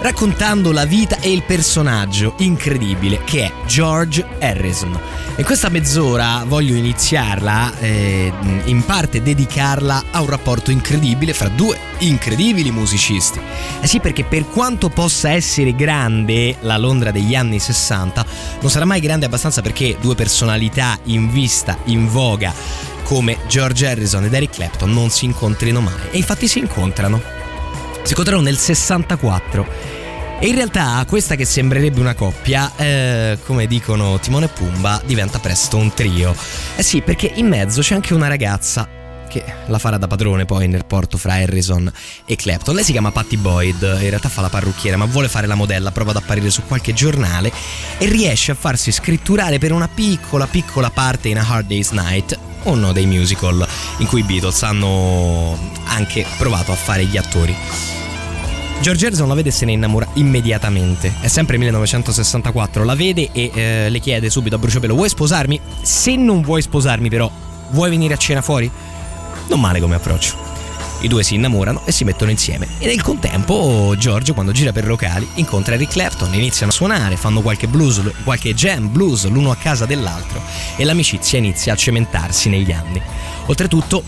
raccontando la vita e il personaggio incredibile che è George Harrison. In questa mezz'ora voglio iniziarla, eh, in parte dedicarla a un rapporto incredibile fra due incredibili musicisti. Eh sì, perché per quanto possa essere grande la Londra degli anni 60, non sarà mai grande abbastanza perché due personalità in vista, in voga, come George Harrison ed Eric Clapton non si incontrino mai. E infatti si incontrano. Si incontrano nel 64. E in realtà questa che sembrerebbe una coppia, eh, come dicono Timone e Pumba, diventa presto un trio. Eh sì, perché in mezzo c'è anche una ragazza che la farà da padrone poi nel porto fra Harrison e Clapton. Lei si chiama Patty Boyd, in realtà fa la parrucchiera, ma vuole fare la modella, prova ad apparire su qualche giornale e riesce a farsi scritturare per una piccola piccola parte in A Hard Day's Night, uno dei musical in cui i Beatles hanno anche provato a fare gli attori. George Harrison la vede e se ne innamora immediatamente. È sempre 1964, la vede e eh, le chiede subito a bruciapelo: Vuoi sposarmi? Se non vuoi sposarmi, però, vuoi venire a cena fuori? Non male come approccio. I due si innamorano e si mettono insieme. E nel contempo, George, quando gira per locali, incontra Eric Clapton, iniziano a suonare, fanno qualche blues, qualche jam blues l'uno a casa dell'altro e l'amicizia inizia a cementarsi negli anni. Oltretutto,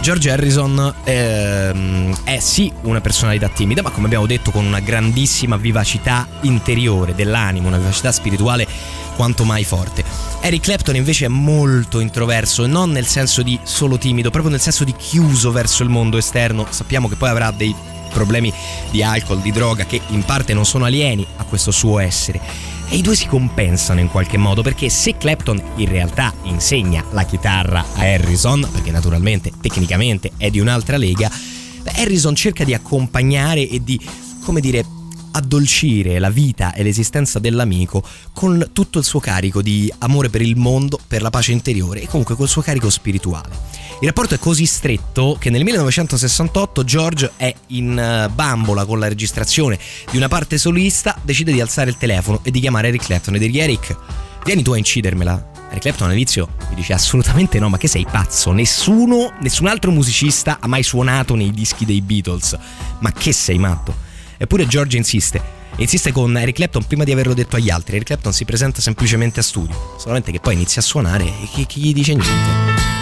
George Harrison ehm, è sì una personalità timida, ma come abbiamo detto con una grandissima vivacità interiore dell'animo, una vivacità spirituale quanto mai forte. Eric Clapton invece è molto introverso, non nel senso di solo timido, proprio nel senso di chiuso verso il mondo esterno. Sappiamo che poi avrà dei problemi di alcol, di droga, che in parte non sono alieni a questo suo essere. E i due si compensano in qualche modo perché se Clapton in realtà insegna la chitarra a Harrison, perché naturalmente tecnicamente è di un'altra lega, Harrison cerca di accompagnare e di, come dire, addolcire la vita e l'esistenza dell'amico con tutto il suo carico di amore per il mondo, per la pace interiore e comunque col suo carico spirituale. Il rapporto è così stretto che nel 1968 George è in eh, bambola con la registrazione di una parte solista, decide di alzare il telefono e di chiamare Eric Clapton e dirgli Eric, vieni tu a incidermela. Eric Clapton all'inizio mi dice assolutamente no, ma che sei pazzo? Nessuno, nessun altro musicista ha mai suonato nei dischi dei Beatles. Ma che sei matto? Eppure George insiste. Insiste con Eric Clapton prima di averlo detto agli altri. Eric Clapton si presenta semplicemente a studio, solamente che poi inizia a suonare e chi, chi gli dice niente.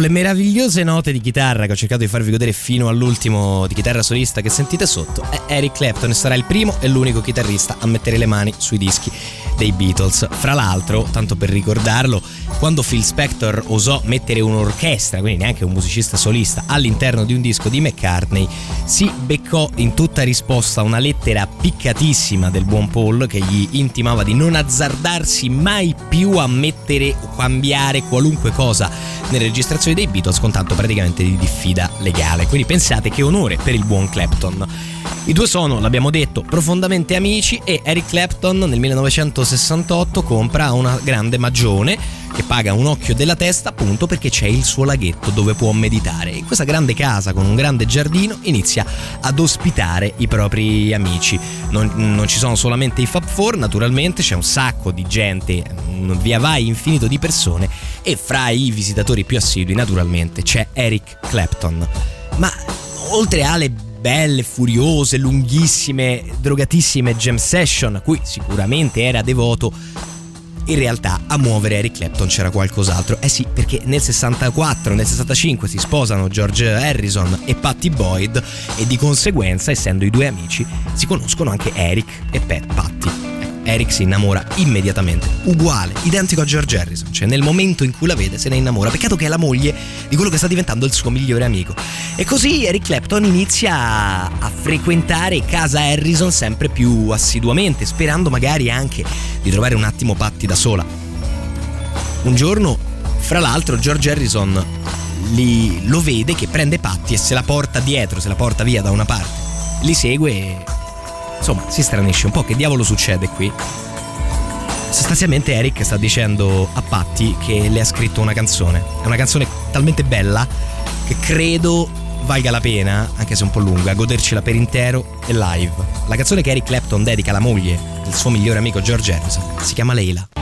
Ecco le meravigliose note di chitarra che ho cercato di farvi godere fino all'ultimo di chitarra solista che sentite sotto è Eric Clapton e sarà il primo e l'unico chitarrista a mettere le mani sui dischi dei Beatles. Fra l'altro, tanto per ricordarlo, quando Phil Spector osò mettere un'orchestra, quindi neanche un musicista solista, all'interno di un disco di McCartney, si beccò in tutta risposta una lettera piccatissima del buon Paul che gli intimava di non azzardarsi mai più a mettere o cambiare qualunque cosa nelle registrazioni dei Beatles con tanto praticamente di diffida legale. Quindi pensate che onore per il buon Clapton. I due sono, l'abbiamo detto, profondamente amici e Eric Clapton nel 1968 compra una grande magione che paga un occhio della testa appunto perché c'è il suo laghetto dove può meditare. In questa grande casa con un grande giardino inizia ad ospitare i propri amici. Non, non ci sono solamente i Fab Four, naturalmente c'è un sacco di gente, un via vai infinito di persone e fra i visitatori più assidui naturalmente c'è Eric Clapton. Ma oltre alle belle, furiose, lunghissime, drogatissime jam session a cui sicuramente era devoto, in realtà a muovere Eric Clapton c'era qualcos'altro. Eh sì, perché nel 64, nel 65 si sposano George Harrison e Patty Boyd e di conseguenza, essendo i due amici, si conoscono anche Eric e Pat Patty. Eric si innamora immediatamente, uguale, identico a George Harrison, cioè nel momento in cui la vede se ne innamora. Peccato che è la moglie di quello che sta diventando il suo migliore amico. E così Eric Clapton inizia a, frequentare casa Harrison sempre più assiduamente, sperando magari anche di trovare un attimo Patti da sola. Un giorno, fra l'altro, George Harrison li- lo vede che prende Patti e se la porta dietro, se la porta via da una parte. Li segue e insomma si stranisce un po'. Che diavolo succede qui? Sostanzialmente Eric sta dicendo a Patti che le ha scritto una canzone. È una canzone talmente bella che credo valga la pena, anche se un po' lunga, godercela per intero e live. La canzone che Eric Clapton dedica alla moglie del suo migliore amico George Harrison si chiama Leila.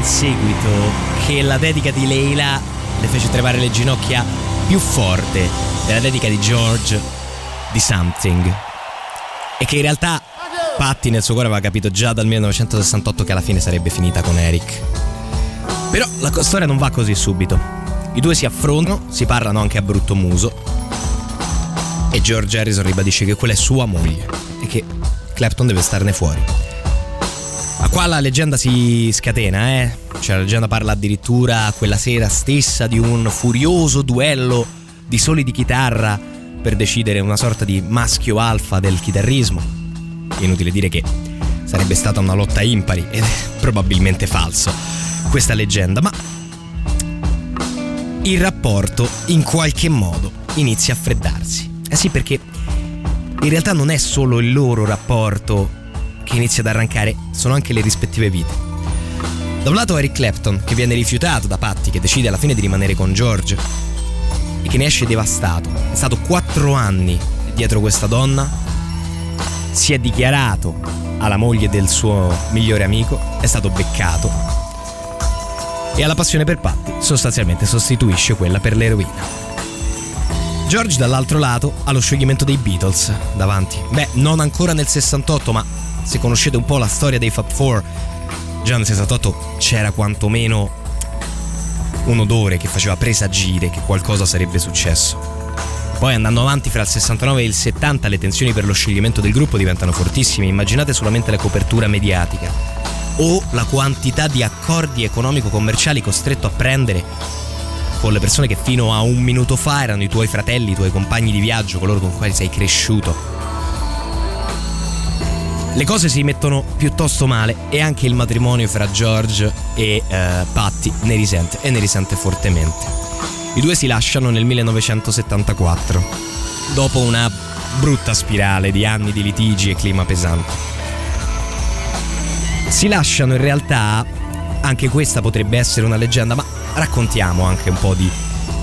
In seguito che la dedica di Leila le fece tremare le ginocchia più forte della dedica di George di Something. E che in realtà Patti nel suo cuore aveva capito già dal 1968 che alla fine sarebbe finita con Eric. Però la storia non va così subito. I due si affrontano, si parlano anche a brutto muso. E George Harrison ribadisce che quella è sua moglie e che Clapton deve starne fuori. Qua la leggenda si scatena, eh? Cioè la leggenda parla addirittura quella sera stessa di un furioso duello di soli di chitarra per decidere una sorta di maschio alfa del chitarrismo. Inutile dire che sarebbe stata una lotta impari ed è probabilmente falso questa leggenda, ma il rapporto in qualche modo inizia a freddarsi. Eh sì, perché in realtà non è solo il loro rapporto che inizia ad arrancare, sono anche le rispettive vite. Da un lato Eric Clapton, che viene rifiutato da Patti, che decide alla fine di rimanere con George e che ne esce devastato. È stato quattro anni dietro questa donna, si è dichiarato alla moglie del suo migliore amico, è stato beccato e alla passione per Patti sostanzialmente sostituisce quella per l'eroina. George dall'altro lato ha lo scioglimento dei Beatles davanti. Beh, non ancora nel 68, ma se conoscete un po' la storia dei Fab Four, già nel 68 c'era quantomeno un odore che faceva presagire che qualcosa sarebbe successo. Poi andando avanti fra il 69 e il 70 le tensioni per lo scioglimento del gruppo diventano fortissime, immaginate solamente la copertura mediatica o la quantità di accordi economico-commerciali costretto a prendere con le persone che fino a un minuto fa erano i tuoi fratelli, i tuoi compagni di viaggio, coloro con cui sei cresciuto. Le cose si mettono piuttosto male e anche il matrimonio fra George e eh, Patty ne risente e ne risente fortemente. I due si lasciano nel 1974, dopo una brutta spirale di anni di litigi e clima pesante. Si lasciano in realtà, anche questa potrebbe essere una leggenda, ma raccontiamo anche un po' di,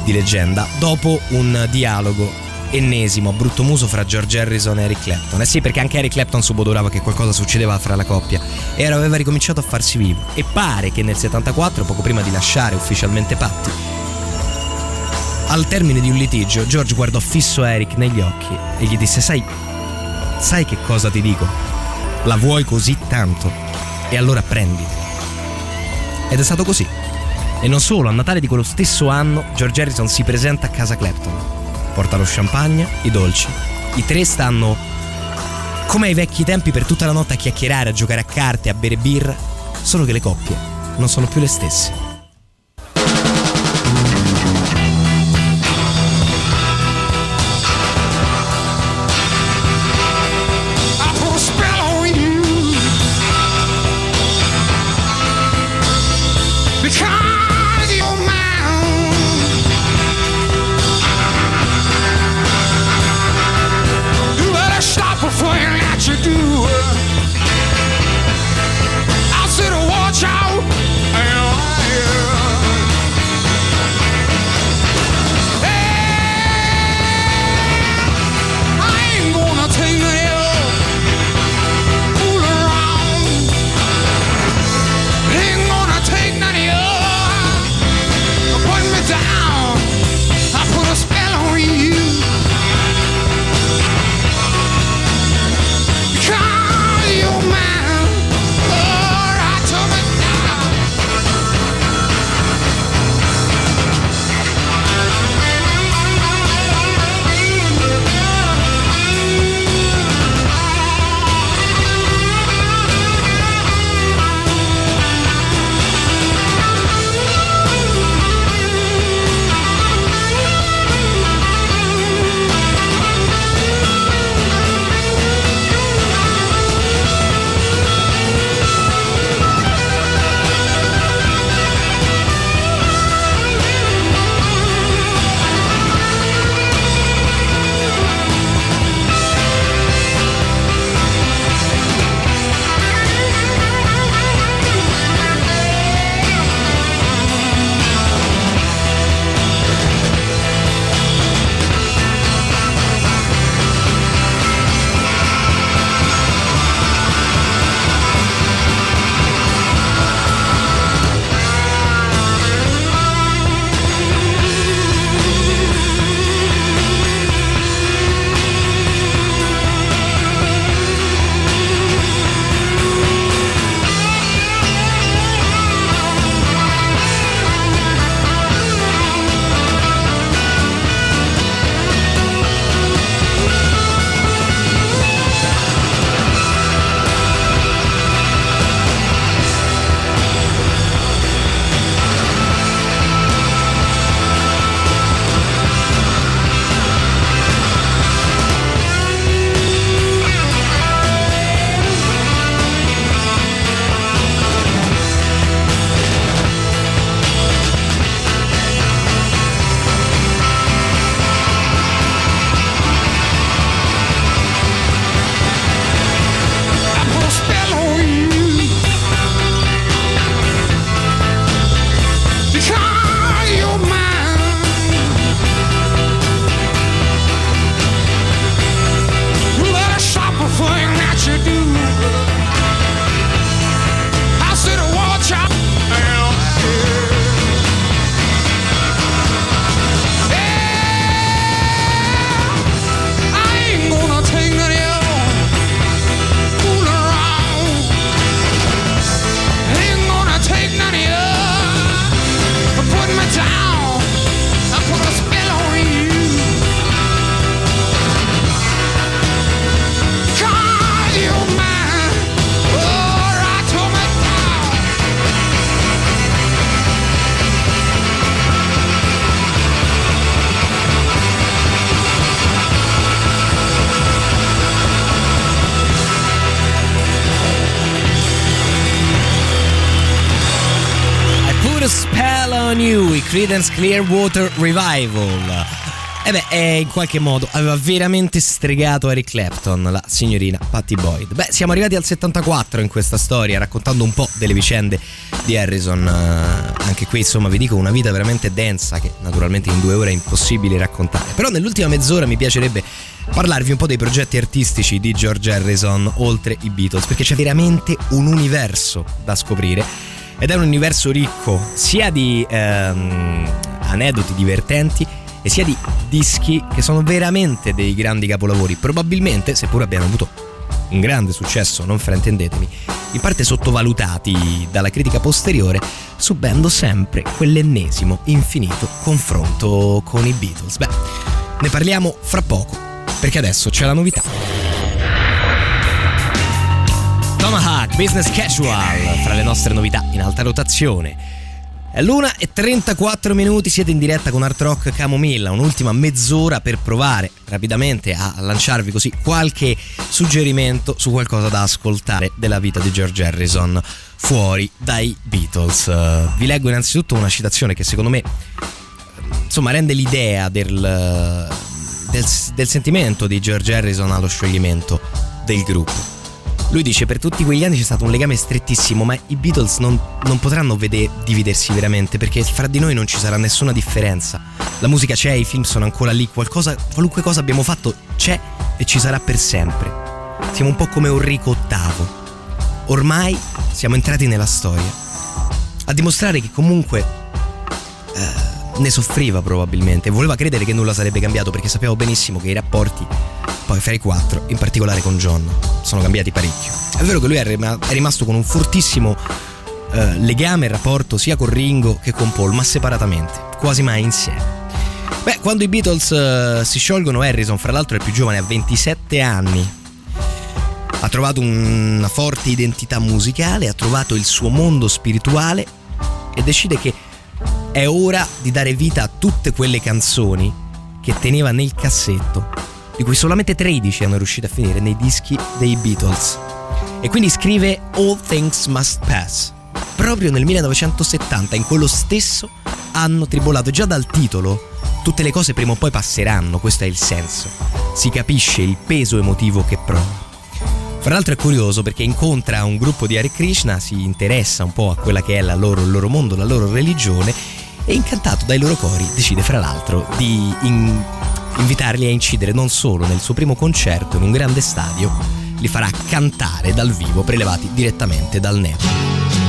di leggenda, dopo un dialogo ennesimo brutto muso fra George Harrison e Eric Clapton. Eh sì, perché anche Eric Clapton subodorava che qualcosa succedeva fra la coppia e aveva ricominciato a farsi vivo. E pare che nel 74, poco prima di lasciare ufficialmente Patti, al termine di un litigio, George guardò fisso Eric negli occhi e gli disse: Sai, sai che cosa ti dico? La vuoi così tanto? E allora prenditi. Ed è stato così. E non solo, a Natale di quello stesso anno, George Harrison si presenta a casa Clapton. Porta lo champagne, i dolci. I tre stanno come ai vecchi tempi per tutta la notte a chiacchierare, a giocare a carte, a bere birra. Solo che le coppie non sono più le stesse. Credence Clearwater Revival. E beh, eh, in qualche modo aveva veramente stregato Eric Clapton, la signorina Patty Boyd. Beh, siamo arrivati al 74 in questa storia, raccontando un po' delle vicende di Harrison. Eh, anche qui, insomma, vi dico una vita veramente densa che naturalmente in due ore è impossibile raccontare. Però nell'ultima mezz'ora mi piacerebbe parlarvi un po' dei progetti artistici di George Harrison oltre i Beatles, perché c'è veramente un universo da scoprire ed è un universo ricco sia di ehm, aneddoti divertenti e sia di dischi che sono veramente dei grandi capolavori, probabilmente, seppur abbiano avuto un grande successo, non fraintendetemi, in parte sottovalutati dalla critica posteriore, subendo sempre quell'ennesimo infinito confronto con i Beatles. Beh, ne parliamo fra poco, perché adesso c'è la novità. Tomahawk Business Casual, fra le nostre novità in alta rotazione. È l'una e 34 minuti, siete in diretta con Art Rock Camomilla, un'ultima mezz'ora per provare rapidamente a lanciarvi così qualche suggerimento su qualcosa da ascoltare della vita di George Harrison fuori dai Beatles. Vi leggo innanzitutto una citazione che secondo me insomma rende l'idea del, del, del sentimento di George Harrison allo scioglimento del gruppo. Lui dice per tutti quegli anni c'è stato un legame strettissimo, ma i Beatles non, non potranno vede- dividersi veramente perché fra di noi non ci sarà nessuna differenza. La musica c'è, i film sono ancora lì, qualcosa, qualunque cosa abbiamo fatto c'è e ci sarà per sempre. Siamo un po' come Enrico VIII. Ormai siamo entrati nella storia. A dimostrare che comunque eh, ne soffriva probabilmente, voleva credere che nulla sarebbe cambiato perché sappiamo benissimo che i rapporti poi i quattro, in particolare con John, sono cambiati parecchio. È vero che lui è rima- è rimasto con un fortissimo eh, legame e rapporto sia con Ringo che con Paul, ma separatamente, quasi mai insieme. Beh, quando i Beatles eh, si sciolgono, Harrison, fra l'altro, è più giovane, ha 27 anni. Ha trovato una forte identità musicale, ha trovato il suo mondo spirituale e decide che è ora di dare vita a tutte quelle canzoni che teneva nel cassetto di cui solamente 13 hanno riuscito a finire nei dischi dei Beatles. E quindi scrive All Things Must Pass, proprio nel 1970, in quello stesso anno tribolato. Già dal titolo, tutte le cose prima o poi passeranno, questo è il senso. Si capisce il peso emotivo che prova. Fra l'altro è curioso perché incontra un gruppo di Hare Krishna, si interessa un po' a quella che è loro, il loro mondo, la loro religione e incantato dai loro cori decide fra l'altro di in- invitarli a incidere non solo nel suo primo concerto in un grande stadio, li farà cantare dal vivo prelevati direttamente dal Neo.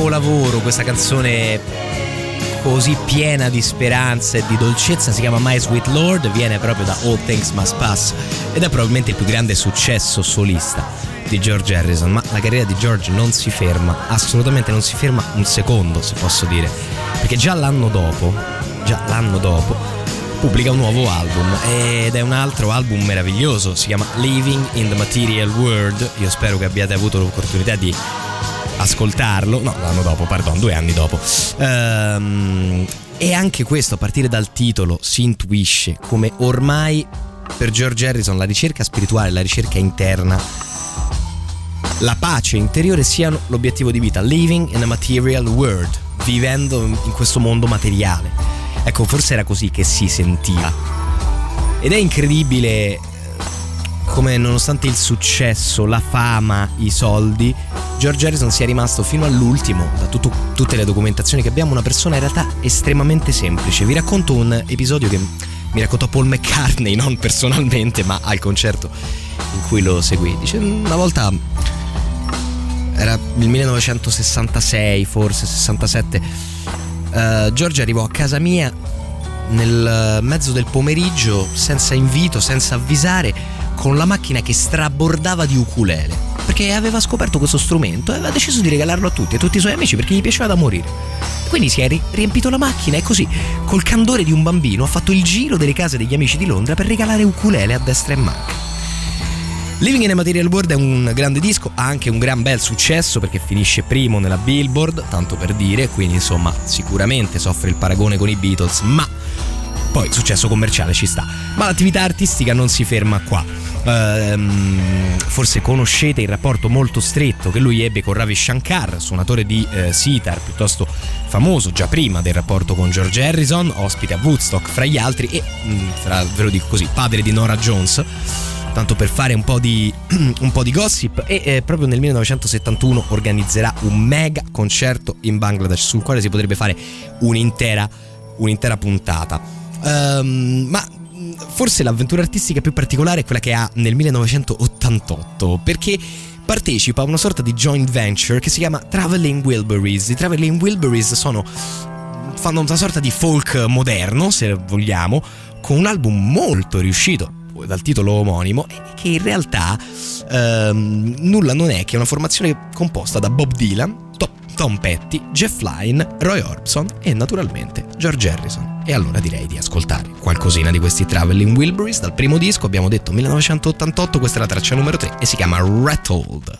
Capolavoro, questa canzone così piena di speranza e di dolcezza si chiama My Sweet Lord, viene proprio da All Things Must Pass ed è probabilmente il più grande successo solista di George Harrison, ma la carriera di George non si ferma, assolutamente non si ferma un secondo, se posso dire, perché già l'anno dopo, già l'anno dopo pubblica un nuovo album ed è un altro album meraviglioso, si chiama Living in the Material World. Io spero che abbiate avuto l'opportunità di ascoltarlo, no, l'anno dopo, pardon, due anni dopo. Ehm, e anche questo, a partire dal titolo, si intuisce come ormai per George Harrison la ricerca spirituale, la ricerca interna, la pace interiore siano l'obiettivo di vita. Living in a material world, vivendo in questo mondo materiale. Ecco, forse era così che si sentiva. Ed è incredibile eh, come nonostante il successo, la fama, i soldi, George Harrison sia rimasto fino all'ultimo, da tutto- tutte le documentazioni che abbiamo, una persona in realtà estremamente semplice. Vi racconto un episodio che mi raccontò Paul McCartney, non personalmente, ma al concerto in cui lo seguì. Dice, una volta era il 1966, forse 67. eh, George arrivò a casa mia nel mezzo del pomeriggio, senza invito, senza avvisare, con la macchina che strabordava di ukulele. Perché aveva scoperto questo strumento e aveva deciso di regalarlo a tutti, a tutti i suoi amici, perché gli piaceva da morire. Quindi si è ri- riempito la macchina e così, col candore di un bambino, ha fatto il giro delle case degli amici di Londra per regalare ukulele a destra e manca. Living in a Material World è un grande disco, ha anche un gran bel successo perché finisce primo nella Billboard, tanto per dire, quindi insomma sicuramente soffre il paragone con i Beatles, ma poi successo commerciale ci sta. Ma l'attività artistica non si ferma qua. Ehm, forse conoscete il rapporto molto stretto che lui ebbe con Ravi Shankar, suonatore di eh, sitar piuttosto famoso già prima del rapporto con George Harrison, ospite a Woodstock fra gli altri e, mm, fra, ve lo dico così, padre di Nora Jones tanto per fare un po' di, un po' di gossip e eh, proprio nel 1971 organizzerà un mega concerto in Bangladesh sul quale si potrebbe fare un'intera, un'intera puntata. Ehm, ma forse l'avventura artistica più particolare è quella che ha nel 1988 perché partecipa a una sorta di joint venture che si chiama Traveling Wilburys. I Traveling Wilburys sono fanno una sorta di folk moderno, se vogliamo, con un album molto riuscito dal titolo omonimo e che in realtà ehm, nulla non è che una formazione composta da Bob Dylan, Tom Petty, Jeff Lynne, Roy Orbison e naturalmente George Harrison. E allora direi di ascoltare qualcosina di questi Traveling Wilburys dal primo disco, abbiamo detto 1988, questa è la traccia numero 3 e si chiama Rattled.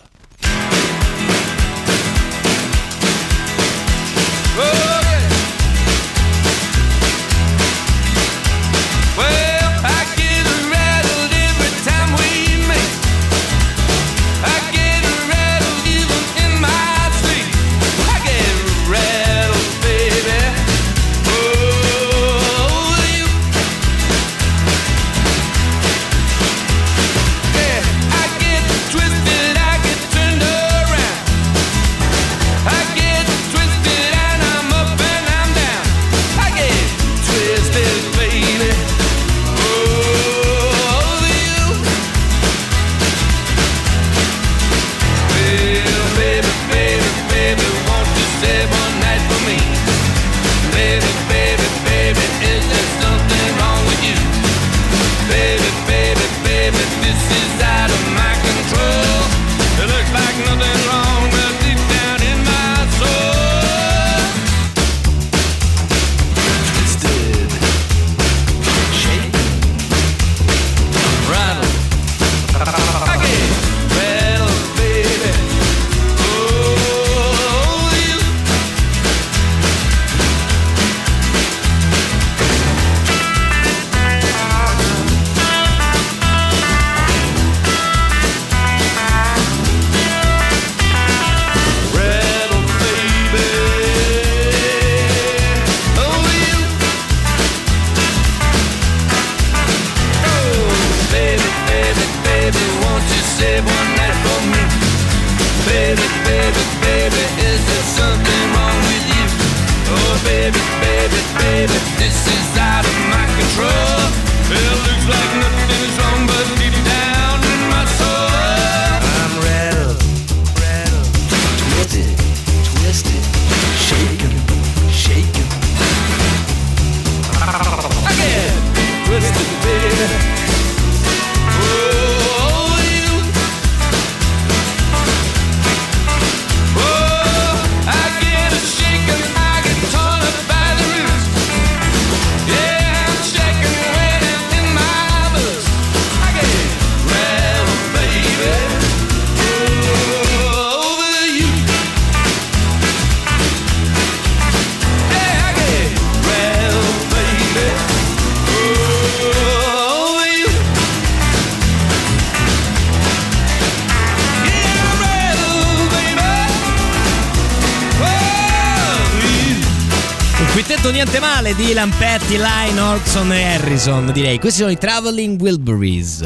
Dylan, Petty, Line, Orson e Harrison, direi. Questi sono i Traveling Wilburys.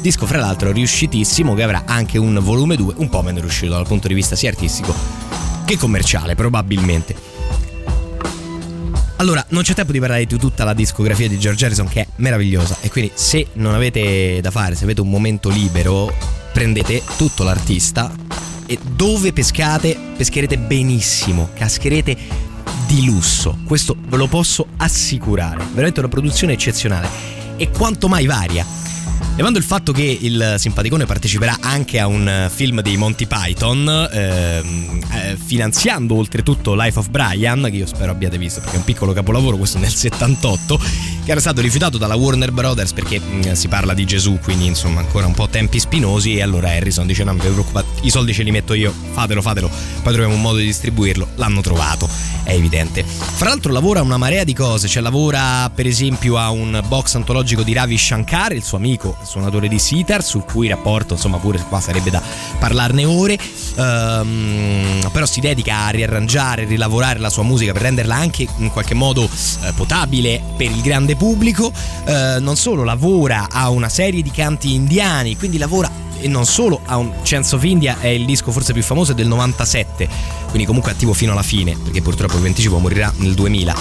Disco, fra l'altro, riuscitissimo, che avrà anche un volume 2, un po' meno riuscito dal punto di vista sia artistico che commerciale, probabilmente. Allora, non c'è tempo di parlare di tutta la discografia di George Harrison che è meravigliosa e quindi se non avete da fare, se avete un momento libero, prendete tutto l'artista e dove pescate, pescherete benissimo, cascherete di lusso. Questo ve lo posso assicurare. Veramente una produzione eccezionale e quanto mai varia. Levando il fatto che il simpaticone parteciperà anche a un eh, film dei Monty Python, ehm, eh, finanziando oltretutto Life of Brian, che io spero abbiate visto perché è un piccolo capolavoro, questo nel 78, che era stato rifiutato dalla Warner Brothers perché mh, si parla di Gesù, quindi insomma ancora un po' tempi spinosi e allora Harrison dice no, non vi preoccupate, i soldi ce li metto io, fatelo, fatelo, poi troviamo un modo di distribuirlo, l'hanno trovato, è evidente. Fra l'altro lavora una marea di cose, cioè lavora per esempio a un box antologico di Ravi Shankar, il suo amico, suonatore di sitar, sul cui rapporto insomma pure qua sarebbe da parlarne ore, Ehm, però si dedica a riarrangiare, rilavorare la sua musica per renderla anche in qualche modo eh, potabile per il grande pubblico, Eh, non solo lavora a una serie di canti indiani, quindi lavora e non solo a un of India è il disco forse più famoso del 97 quindi comunque attivo fino alla fine perché purtroppo il 25 morirà nel 2000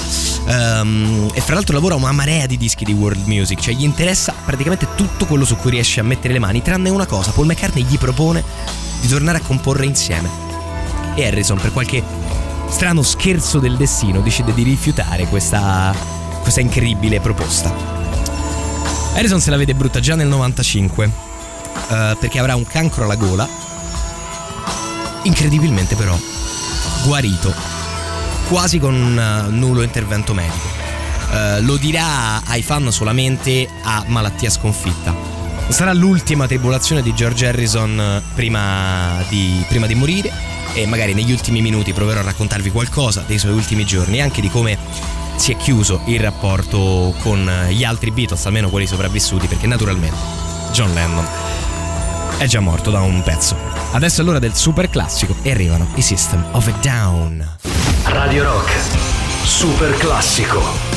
Ehm, e fra l'altro lavora a una marea di dischi di world music cioè gli interessa praticamente tutto quello su cui riesce a mettere le mani tranne una cosa Paul McCartney gli propone di tornare a comporre insieme. E Harrison per qualche strano scherzo del destino decide di rifiutare questa, questa incredibile proposta Harrison se la vede brutta già nel 95 eh, perché avrà un cancro alla gola. Incredibilmente però guarito, quasi con un eh, nullo intervento medico. Eh, lo dirà ai fan solamente a malattia sconfitta. Sarà l'ultima tribolazione di George Harrison eh, prima di, prima di morire e magari negli ultimi minuti proverò a raccontarvi qualcosa dei suoi ultimi giorni e anche di come si è chiuso il rapporto con gli altri Beatles, almeno quelli sopravvissuti, perché naturalmente John Lennon è già morto da un pezzo. Adesso è l'ora del super classico e arrivano i System of a Down. Radio Rock, super classico.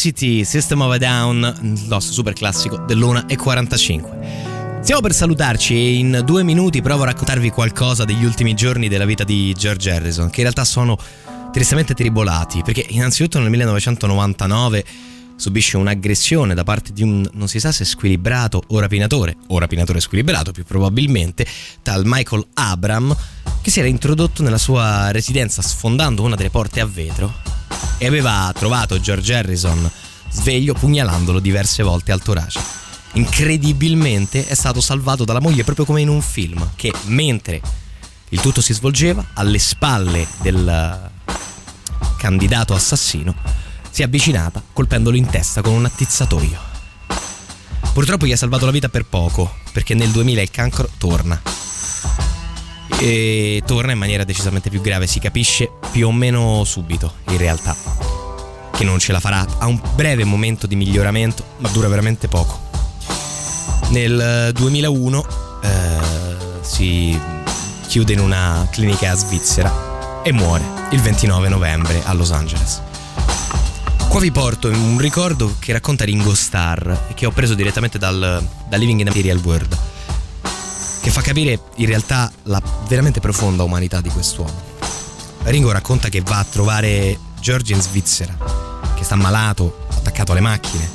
Toxicity, System of a Down, il nostro super classico dell'una e 45. Stiamo per salutarci e in due minuti provo a raccontarvi qualcosa degli ultimi giorni della vita di George Harrison, che in realtà sono tristemente tribolati, perché innanzitutto nel 1999 subisce un'aggressione da parte di un non si sa se squilibrato o rapinatore, o rapinatore squilibrato più probabilmente, tal Michael Abram, che si era introdotto nella sua residenza sfondando una delle porte a vetro e aveva trovato George Harrison sveglio pugnalandolo diverse volte al torace. Incredibilmente è stato salvato dalla moglie proprio come in un film che mentre il tutto si svolgeva alle spalle del candidato assassino si è avvicinata colpendolo in testa con un attizzatoio. Purtroppo gli ha salvato la vita per poco perché nel 2000 il cancro torna e torna in maniera decisamente più grave, si capisce più o meno subito in realtà che non ce la farà, ha un breve momento di miglioramento ma dura veramente poco. Nel 2001 eh, si chiude in una clinica svizzera e muore il 29 novembre a Los Angeles. Qua vi porto un ricordo che racconta Ringo Starr e che ho preso direttamente dal, da Living in a Material World, che fa capire in realtà la veramente profonda umanità di quest'uomo. Ringo racconta che va a trovare George in Svizzera, che sta malato, attaccato alle macchine,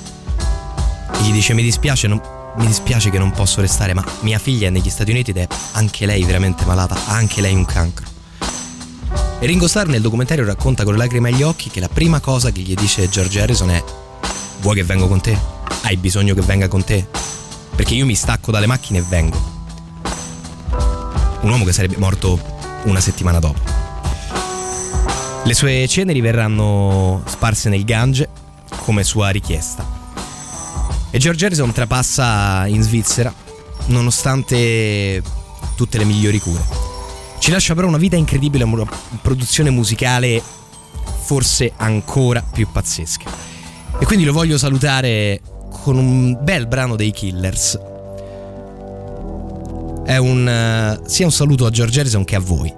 e gli dice mi dispiace, non- mi dispiace che non posso restare, ma mia figlia è negli Stati Uniti ed è anche lei veramente malata, ha anche lei un cancro. E Ringo Starr nel documentario racconta con le lacrime agli occhi che la prima cosa che gli dice George Harrison è vuoi che vengo con te? Hai bisogno che venga con te? Perché io mi stacco dalle macchine e vengo. Un uomo che sarebbe morto una settimana dopo. Le sue ceneri verranno sparse nel Gange come sua richiesta. E George Harrison trapassa in Svizzera nonostante tutte le migliori cure. Ci lascia però una vita incredibile, una produzione musicale forse ancora più pazzesca. E quindi lo voglio salutare con un bel brano dei Killers. È un eh, sia un saluto a George Harrison che a voi,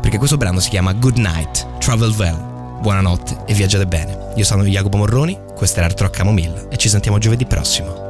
perché questo brano si chiama Good Night, Travel Well. Buonanotte e viaggiate bene. Io sono Jacopo Morroni, questo è l'Art Rock Camomilla e ci sentiamo giovedì prossimo.